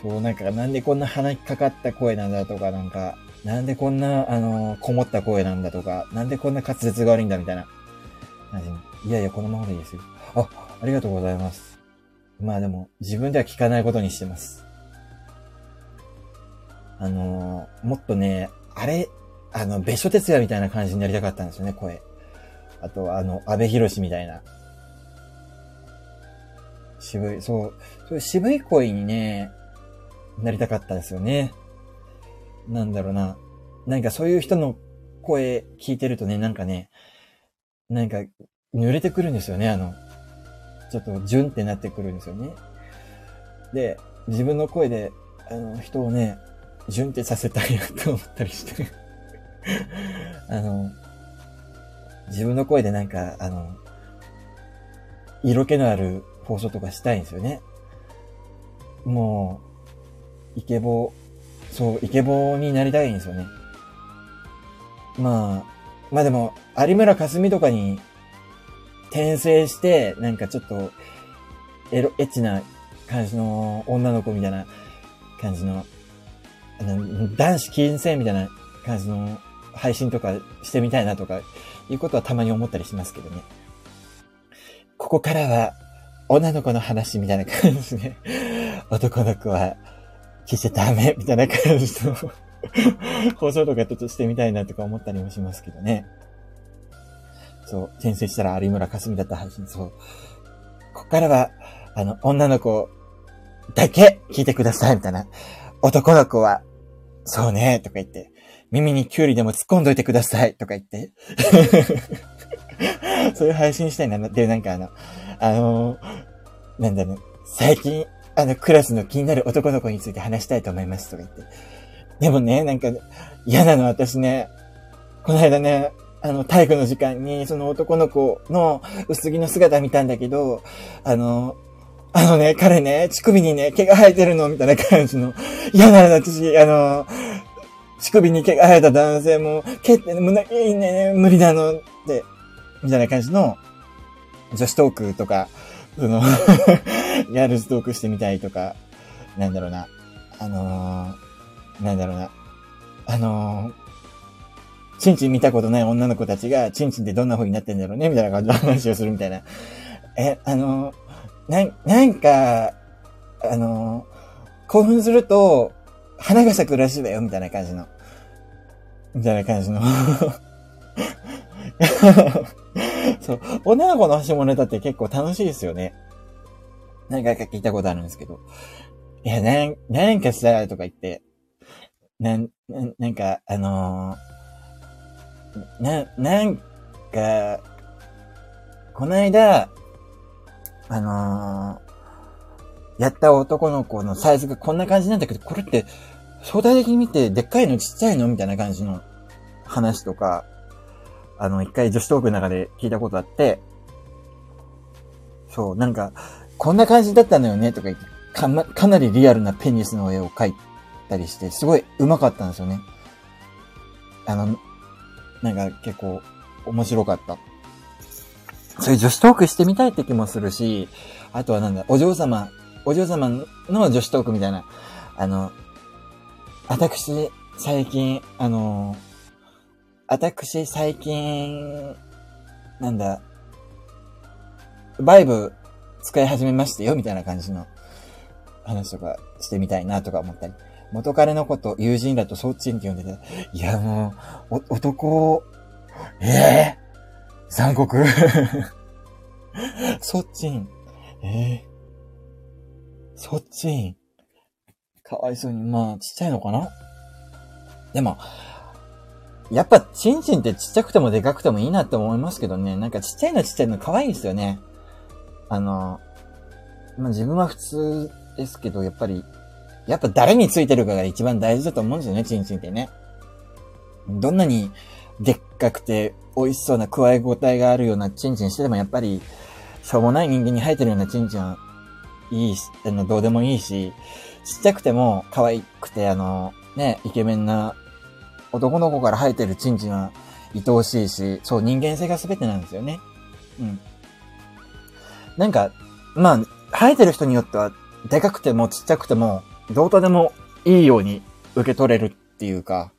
そう、なんかなんでこんな鼻にかかった声なんだとか、なんか、なんでこんな、あの、こもった声なんだとか、なんでこんな滑舌が悪いんだみたいな。いやいや、このままでいいですよ。あ、ありがとうございます。まあでも、自分では聞かないことにしてます。あのー、もっとね、あれ、あの、別所哲也みたいな感じになりたかったんですよね、声。あと、あの、安倍博士みたいな。渋い、そう、そういう渋い声にね、なりたかったですよね。なんだろうな。なんかそういう人の声聞いてるとね、なんかね、なんか、濡れてくるんですよね、あの、ちょっと、ジュンってなってくるんですよね。で、自分の声で、あの、人をね、ジュンってさせたいなと思ったりして あの、自分の声でなんか、あの、色気のある放送とかしたいんですよね。もう、イケボ、そう、イケボになりたいんですよね。まあ、まあでも、有村架純とかに転生して、なんかちょっと、エロ、エッチな感じの女の子みたいな感じの、あの、男子禁制みたいな感じの配信とかしてみたいなとか、いうことはたまに思ったりしますけどね。ここからは、女の子の話みたいな感じで、ね男の子は、消しちゃダメみたいな感じの 放送とかちょっとしてみたいなとか思ったりもしますけどね。そう、転生したら有村架純だった配信、そう。ここからは、あの、女の子だけ聞いてください、みたいな。男の子は、そうね、とか言って、耳にキュウリでも突っ込んどいてくださいとか言って。そういう配信したいな。で、なんかあの、あのー、なんだろう、最近、あの、クラスの気になる男の子について話したいと思いますとか言って。でもね、なんか、嫌なの私ね、この間ね、あの、体育の時間に、その男の子の薄着の姿見たんだけど、あの、あのね、彼ね、乳首にね、毛が生えてるのみたいな感じの、嫌なの、私、あの、乳首に毛が生えた男性も、毛って胸毛いいね、無理なのって、みたいな感じの、女子トークとか、そのギャルストークしてみたいとか、なんだろうな、あのー、なんだろうな、あのー、チンチン見たことない女の子たちが、チンチンってどんな風になってんだろうねみたいな感じの話をするみたいな。え、あの、な、なんか、あの、興奮すると、花が咲くらしいだよ、みたいな感じの。みたいな感じの。そう。女の子の下ネタって結構楽しいですよね。何回か聞いたことあるんですけど。いや、なん、なんかさ、とか言って、なん、なんか、あのーな、なんか、この間、あのー、やった男の子のサイズがこんな感じなんだけど、これって、相対的に見て、でっかいのちっちゃいの？みたいな感じの話とか、あの、一回女子トークの中で聞いたことあって、そう、なんか、こんな感じだったのよね、とか言って、かな、かなりリアルなペニスの絵を描いたりして、すごい上手かったんですよね。あの、なんか結構面白かった。そういう女子トークしてみたいって気もするし、あとはなんだ、お嬢様、お嬢様の女子トークみたいな、あの、私、最近、あの、私、最近、なんだ、バイブ使い始めましたよ、みたいな感じの話とかしてみたいなとか思ったり。元彼のこと友人だとそっちんって呼んでて、いやもう、お、男、ええー、残酷 そっちん。ええー、そっちん。かわいそうに、まあ、ちっちゃいのかな？でも、やっぱ、チンチンってちっちゃくてもでかくてもいいなって思いますけどね。なんかちっちゃいのちっちゃいの可愛いですよね。あの、まあ、自分は普通ですけど、やっぱり、やっぱ誰についてるかが一番大事だと思うんですよね、チンチンってね。どんなにでっかくて美味しそうな加え応えがあるようなチンチンしててもやっぱり、しょうもない人間に生えてるようなチンチンはいいし、あの、どうでもいいし、ちっちゃくても可愛くてあの、ね、イケメンな男の子から生えてるチンチンは愛おしいし、そう、人間性が全てなんですよね。うん。なんか、まあ、生えてる人によっては、でかくてもちっちゃくても、どうとでもいいように受け取れるっていうか、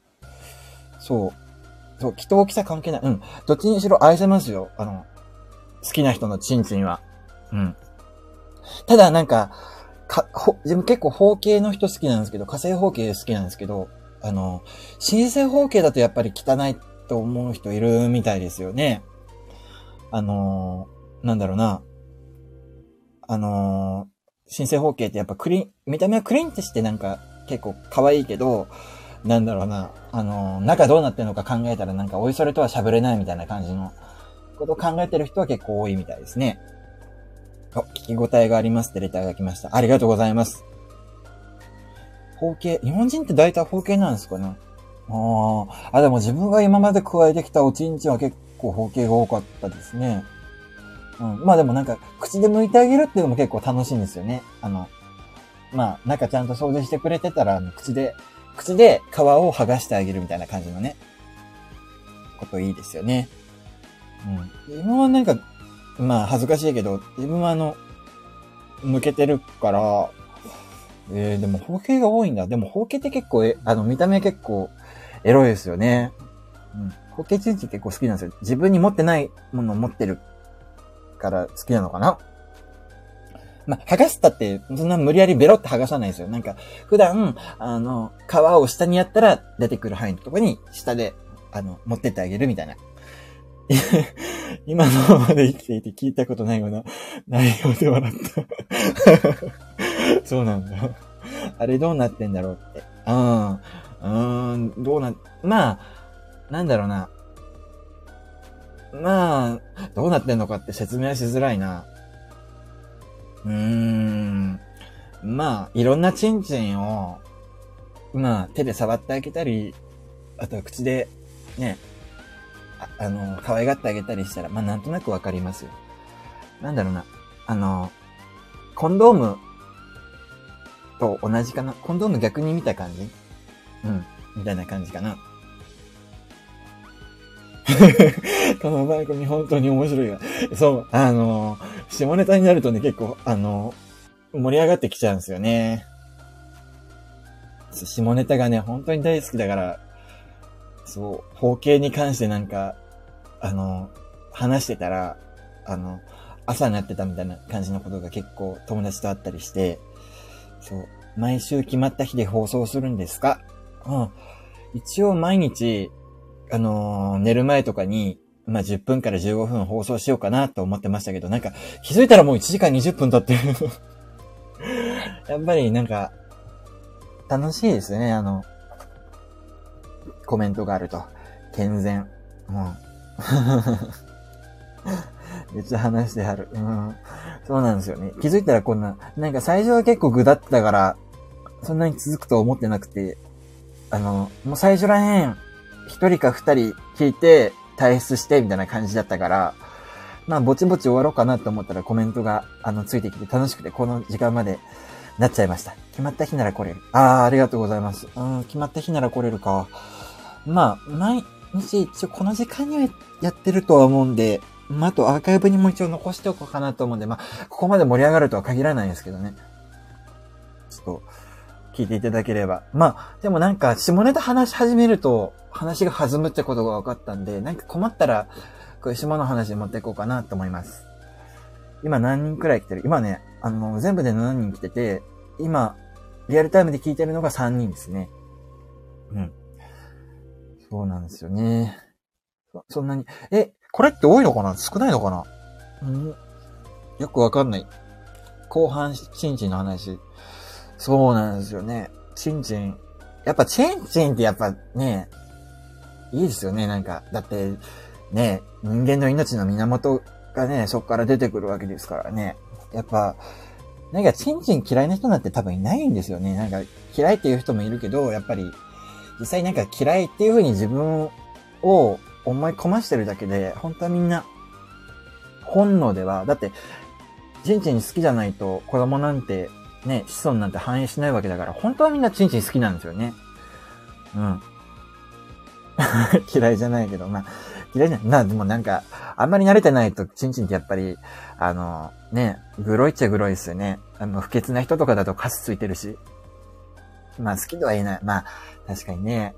そう。そう、人大きさ関係ない。うん。どっちにしろ愛せますよ。あの、好きな人のチンチンは。うん。ただなんか、か、ほ、自分結構方形の人好きなんですけど、火星方形好きなんですけど、あの、新生方形だとやっぱり汚いと思う人いるみたいですよね。あのなんだろうな。あの新生方形ってやっぱクリン、見た目はクリンってしてなんか結構可愛いけど、なんだろうな、あの、中どうなってるのか考えたらなんかおいそれとは喋れないみたいな感じのことを考えてる人は結構多いみたいですね。お、聞き応えがありますってレターが来ました。ありがとうございます。方形、日本人って大体方形なんですかねああ、あ、でも自分が今まで加えてきたおちんちんは結構方形が多かったですね。うん。まあでもなんか、口で剥いてあげるっていうのも結構楽しいんですよね。あの、まあ、中ちゃんと掃除してくれてたら、口で、口で皮を剥がしてあげるみたいな感じのね、こといいですよね。うん。自分はなんか、まあ恥ずかしいけど、自分はあの、抜けてるから、えー、でも包茎が多いんだ。でも包茎って結構、え、あの、見た目結構、エロいですよね。うん。包茎チンチン結構好きなんですよ。自分に持ってないものを持ってるから好きなのかな？まあ、剥がしたって、そんな無理やりベロって剥がさないですよ。なんか、普段、あの、皮を下にやったら出てくる範囲のところに、下で、あの、持ってってあげるみたいな。今のままで生きていて聞いたことないような内容で笑った そうなんだ。あれどうなってんだろうって。ああ、うーん、どうな、まあ、なんだろうな。まあ、どうなってんのかって説明しづらいな。うーん。まあ、いろんなチンチンを、まあ、手で触ってあげたり、あとは口で、ね、ああの、可愛がってあげたりしたら、まあ、なんとなくわかりますよ。なんだろうな。あの、コンドームと同じかな？コンドーム逆に見た感じ？うん。みたいな感じかな。この番組本当に面白いわ。そう、あの、下ネタになるとね、結構、あの、盛り上がってきちゃうんですよね。下ネタがね、本当に大好きだから、そう、包茎に関してなんか、あの、話してたら、あの、朝になってたみたいな感じのことが結構友達と会ったりして、そう、毎週決まった日で放送するんですか？うん。一応毎日、あのー、寝る前とかに、まあ、10分から15分放送しようかなと思ってましたけど、なんか気づいたらもう1時間20分経ってる やっぱりなんか、楽しいですね、あの、コメントがあると。健全。うん。めっちゃ話してはる。うん。そうなんですよね。気づいたらこんな、なんか最初は結構具だってたから、そんなに続くと思ってなくて、あの、もう最初らへん、一人か二人聞いて、退出して、みたいな感じだったから、まあ、ぼちぼち終わろうかなと思ったらコメントが、あの、ついてきて楽しくて、この時間までなっちゃいました。決まった日なら来れる。ああ、ありがとうございます。うん、決まった日なら来れるか。まあ、毎日一応この時間にはやってるとは思うんで、まあ、あとアーカイブにも一応残しておこうかなと思うんで、まあ、ここまで盛り上がるとは限らないんですけどね。ちょっと、聞いていただければ。まあ、でもなんか、下ネタ話し始めると、話が弾むってことが分かったんで、なんか困ったら、こういう下の話持っていこうかなと思います。今何人くらい来てる？今ね、あの、全部で7人来てて、今、リアルタイムで聞いてるのが3人ですね。うん。そうなんですよね。そんなに、え、これって多いのかな？少ないのかな？うん。よくわかんない。後半、チンチンの話。そうなんですよね。チンチン。やっぱチンチンってやっぱね、いいですよね、なんか。だって、ね、人間の命の源がね、そこから出てくるわけですからね。やっぱ、なんか、チンチン嫌いな人なんて多分いないんですよね。なんか、嫌いっていう人もいるけど、やっぱり、実際なんか嫌いっていう風に自分を思い込ましてるだけで、本当はみんな、本能では、だって、チンチン好きじゃないと子供なんて、ね、子孫なんて反映しないわけだから、本当はみんなチンチン好きなんですよね。うん。嫌いじゃないけど、まあ、嫌いじゃない。な、でもなんか、あんまり慣れてないと、チンチンってやっぱり、あの、ね、グロいっちゃグロいですよね。あの、不潔な人とかだとカスついてるし。まあ、好きとは言えない。まあ、確かにね。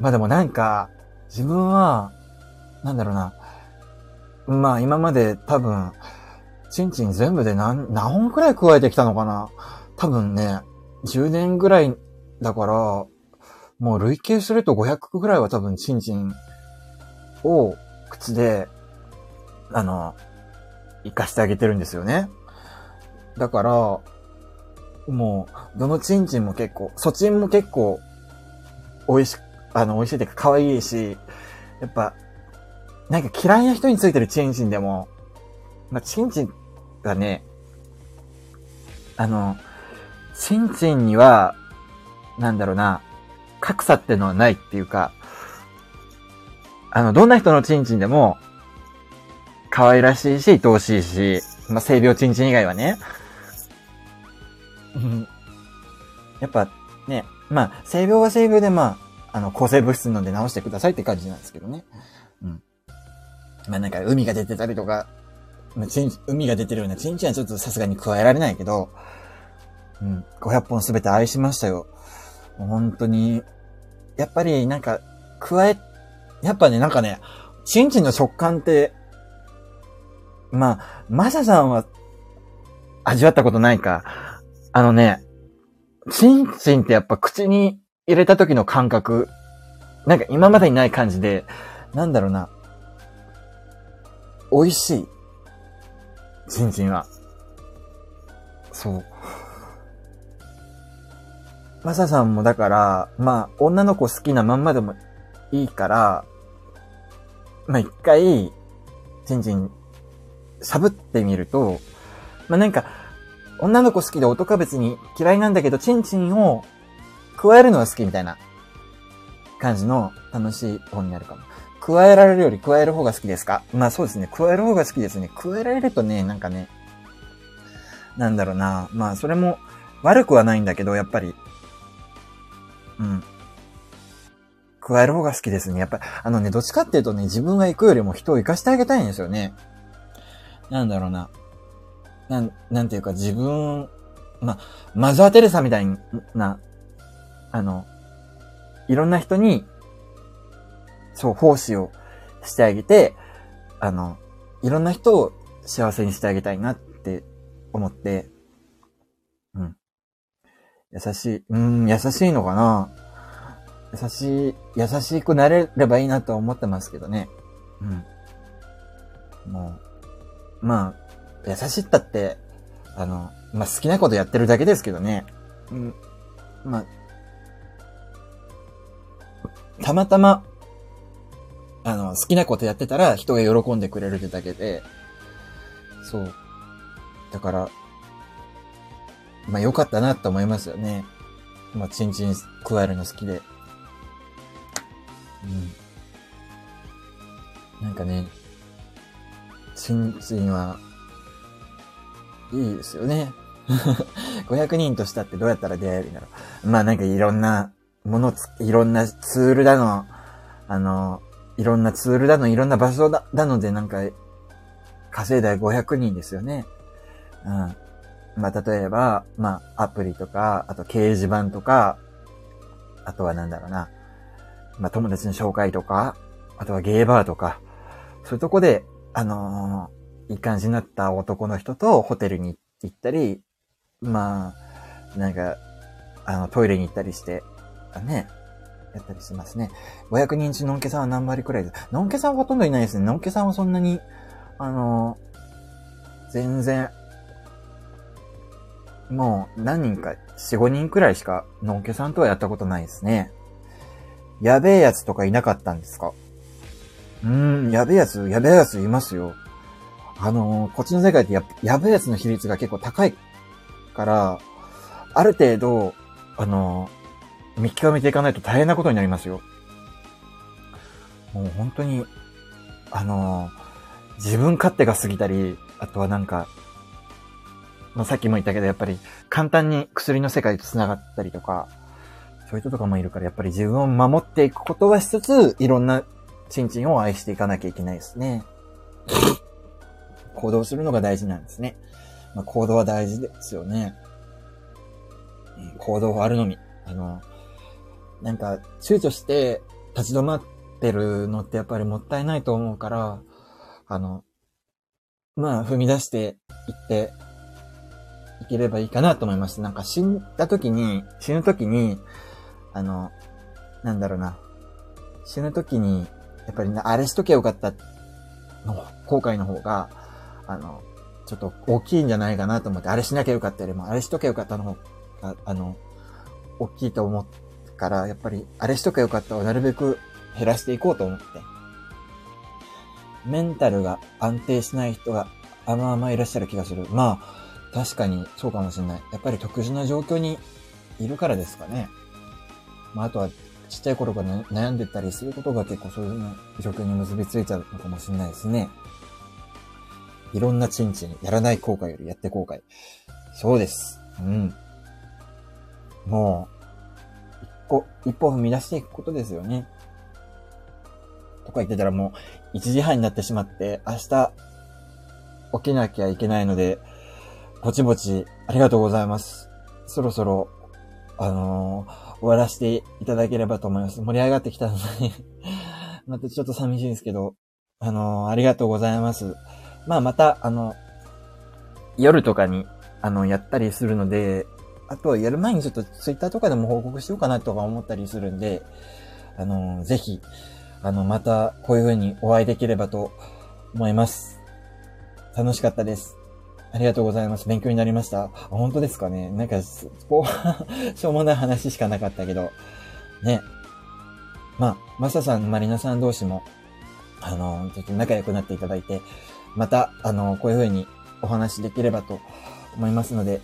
まあでもなんか、自分は、なんだろうな。まあ、今まで多分、チンチン全部で何、何本くらい加えてきたのかな？多分ね、10年ぐらいだから、もう累計すると500ぐらいは多分チンチンを口で、あの、活かしてあげてるんですよね。だから、もう、どのチンチンも結構、ソチンも結構、美味し、あの、美味しいっていうか可愛いし、やっぱ、なんか嫌いな人についてるチンチンでも、まあ、チンチンがね、あの、チンチンには、なんだろうな、格差ってのはないっていうか、あの、どんな人のチンチンでも、可愛らしいし、愛おしいし、まあ、性病チンチン以外はね。やっぱ、ね、まあ、性病は性病で、まあ、あの、抗生物質飲んで治してくださいって感じなんですけどね。うん。まあ、なんか、海が出てたりとか、まあ、チン、海が出てるようなチンチンはちょっとさすがに加えられないけど、うん、500本すべて愛しましたよ。本当に、やっぱりなんか、加え、やっぱね、なんかね、チンチンの食感って、まあ、マサさんは、味わったことないか。あのね、チンチンってやっぱ口に入れた時の感覚、なんか今までにない感じで、なんだろうな、美味しい。チンチンは。そう。マサさんもだから、まあ、女の子好きなまんまでもいいから、まあ一回、チンチン、しゃぶってみると、まあなんか、女の子好きで男は別に嫌いなんだけど、チンチンを加えるのが好きみたいな感じの楽しい本になるかも。加えられるより加える方が好きですか？まあそうですね。加える方が好きですね。加えられるとね、なんかね、なんだろうな。まあそれも悪くはないんだけど、やっぱり、うん。加える方が好きですね。やっぱ、あのね、どっちかっていうとね、自分が行くよりも人を行かしてあげたいんですよね。なんだろうな。なん、なんていうか自分、まあ、マザー・テレサみたいな、あの、いろんな人にそう、奉仕をしてあげて、あの、いろんな人を幸せにしてあげたいなって思って、うん。優しい、うん、優しいのかな優しい、優しくなれればいいなとは思ってますけどね。うん。もう、まあ、優しいったって、あの、まあ好きなことやってるだけですけどね。うん。まあ、たまたま、あの、好きなことやってたら人が喜んでくれるってだけで、そう。だから、まあ良かったなって思いますよね。まあ、チンチン加えるの好きで。うん。なんかね、チンチンは、いいですよね。500人としたってどうやったら出会えるんだろう。まあなんかいろんなものつ、いろんなツールだの、あの、いろんなツールだの、いろんな場所だ、なのでなんか、稼いだ500人ですよね。うん。まあ、例えば、まあ、アプリとか、あと掲示板とか、あとはなんだろうな。まあ、友達の紹介とか、あとはゲーバーとか、そういうとこで、あのー、いい感じになった男の人とホテルに行ったり、まあ、なんか、あの、トイレに行ったりして、ね、やったりしますね。500人中のんけさんは何割くらいです？のんけさんはほとんどいないですね。のんけさんはそんなに、あの全然、もう何人か、4、5人くらいしか、のんけさんとはやったことないですね。やべえやつとかいなかったんですか？うーん、やべえやつ、やべえやついますよ。あの、こっちの世界ってや、やべえやつの比率が結構高いから、ある程度、あのー見極めていかないと大変なことになりますよ。もう本当に、あのー、自分勝手が過ぎたり、あとはなんか、まあ、さっきも言ったけど、やっぱり簡単に薬の世界と繋がったりとか、そういう人とかもいるから、やっぱり自分を守っていくことはしつつ、いろんなチンチンを愛していかなきゃいけないですね。行動するのが大事なんですね。まあ、行動は大事ですよね。行動はあるのみ。あの、なんか、躊躇して立ち止まってるのってやっぱりもったいないと思うから、あの、まあ、踏み出していっていければいいかなと思いました。なんか死んだ時に、死ぬ時に、あの、なんだろうな。死ぬ時に、やっぱりあれしときゃよかったの後悔の方が、あの、ちょっと大きいんじゃないかなと思って、あれしなきゃよかったよりも、あれしときゃよかったの方が、あの、大きいと思っから、やっぱり、あれしとけよかったをなるべく減らしていこうと思って。メンタルが安定しない人があまあまいらっしゃる気がする。まあ、確かにそうかもしれない。やっぱり特殊な状況にいるからですかね。まあ、あとは、ちっちゃい頃から、悩んでたりすることが結構そういう状況に結びついちゃうのかもしれないですね。いろんなチンチン、やらない後悔よりやって後悔。そうです。うん。もう、歩、一歩踏み出していくことですよね。とか言ってたらもう1時半になってしまって、明日起きなきゃいけないので、ぼちぼちありがとうございます。そろそろ、あのー、終わらせていただければと思います。盛り上がってきたので またちょっと寂しいですけど、あのー、ありがとうございます。まあまた、あの、夜とかに、あの、やったりするので、あとはやる前にちょっとツイッターとかでも報告しようかなとか思ったりするんで、あの、ぜひ、あの、またこういう風にお会いできればと思います。楽しかったです。ありがとうございます。勉強になりました。あ、本当ですかねなんか、こう、しょうもない話しかなかったけど、ね。まあ、マサさん、マリナさん同士も、あの、ちょっと仲良くなっていただいて、また、あの、こういう風にお話できればと思いますので、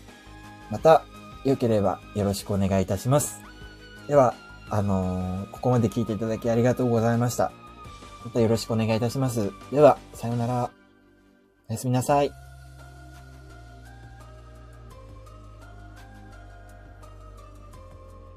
また、良ければよろしくお願いいたします。では、あのー、ここまで聞いていただきありがとうございました。またよろしくお願いいたします。では、さようなら。おやすみなさい。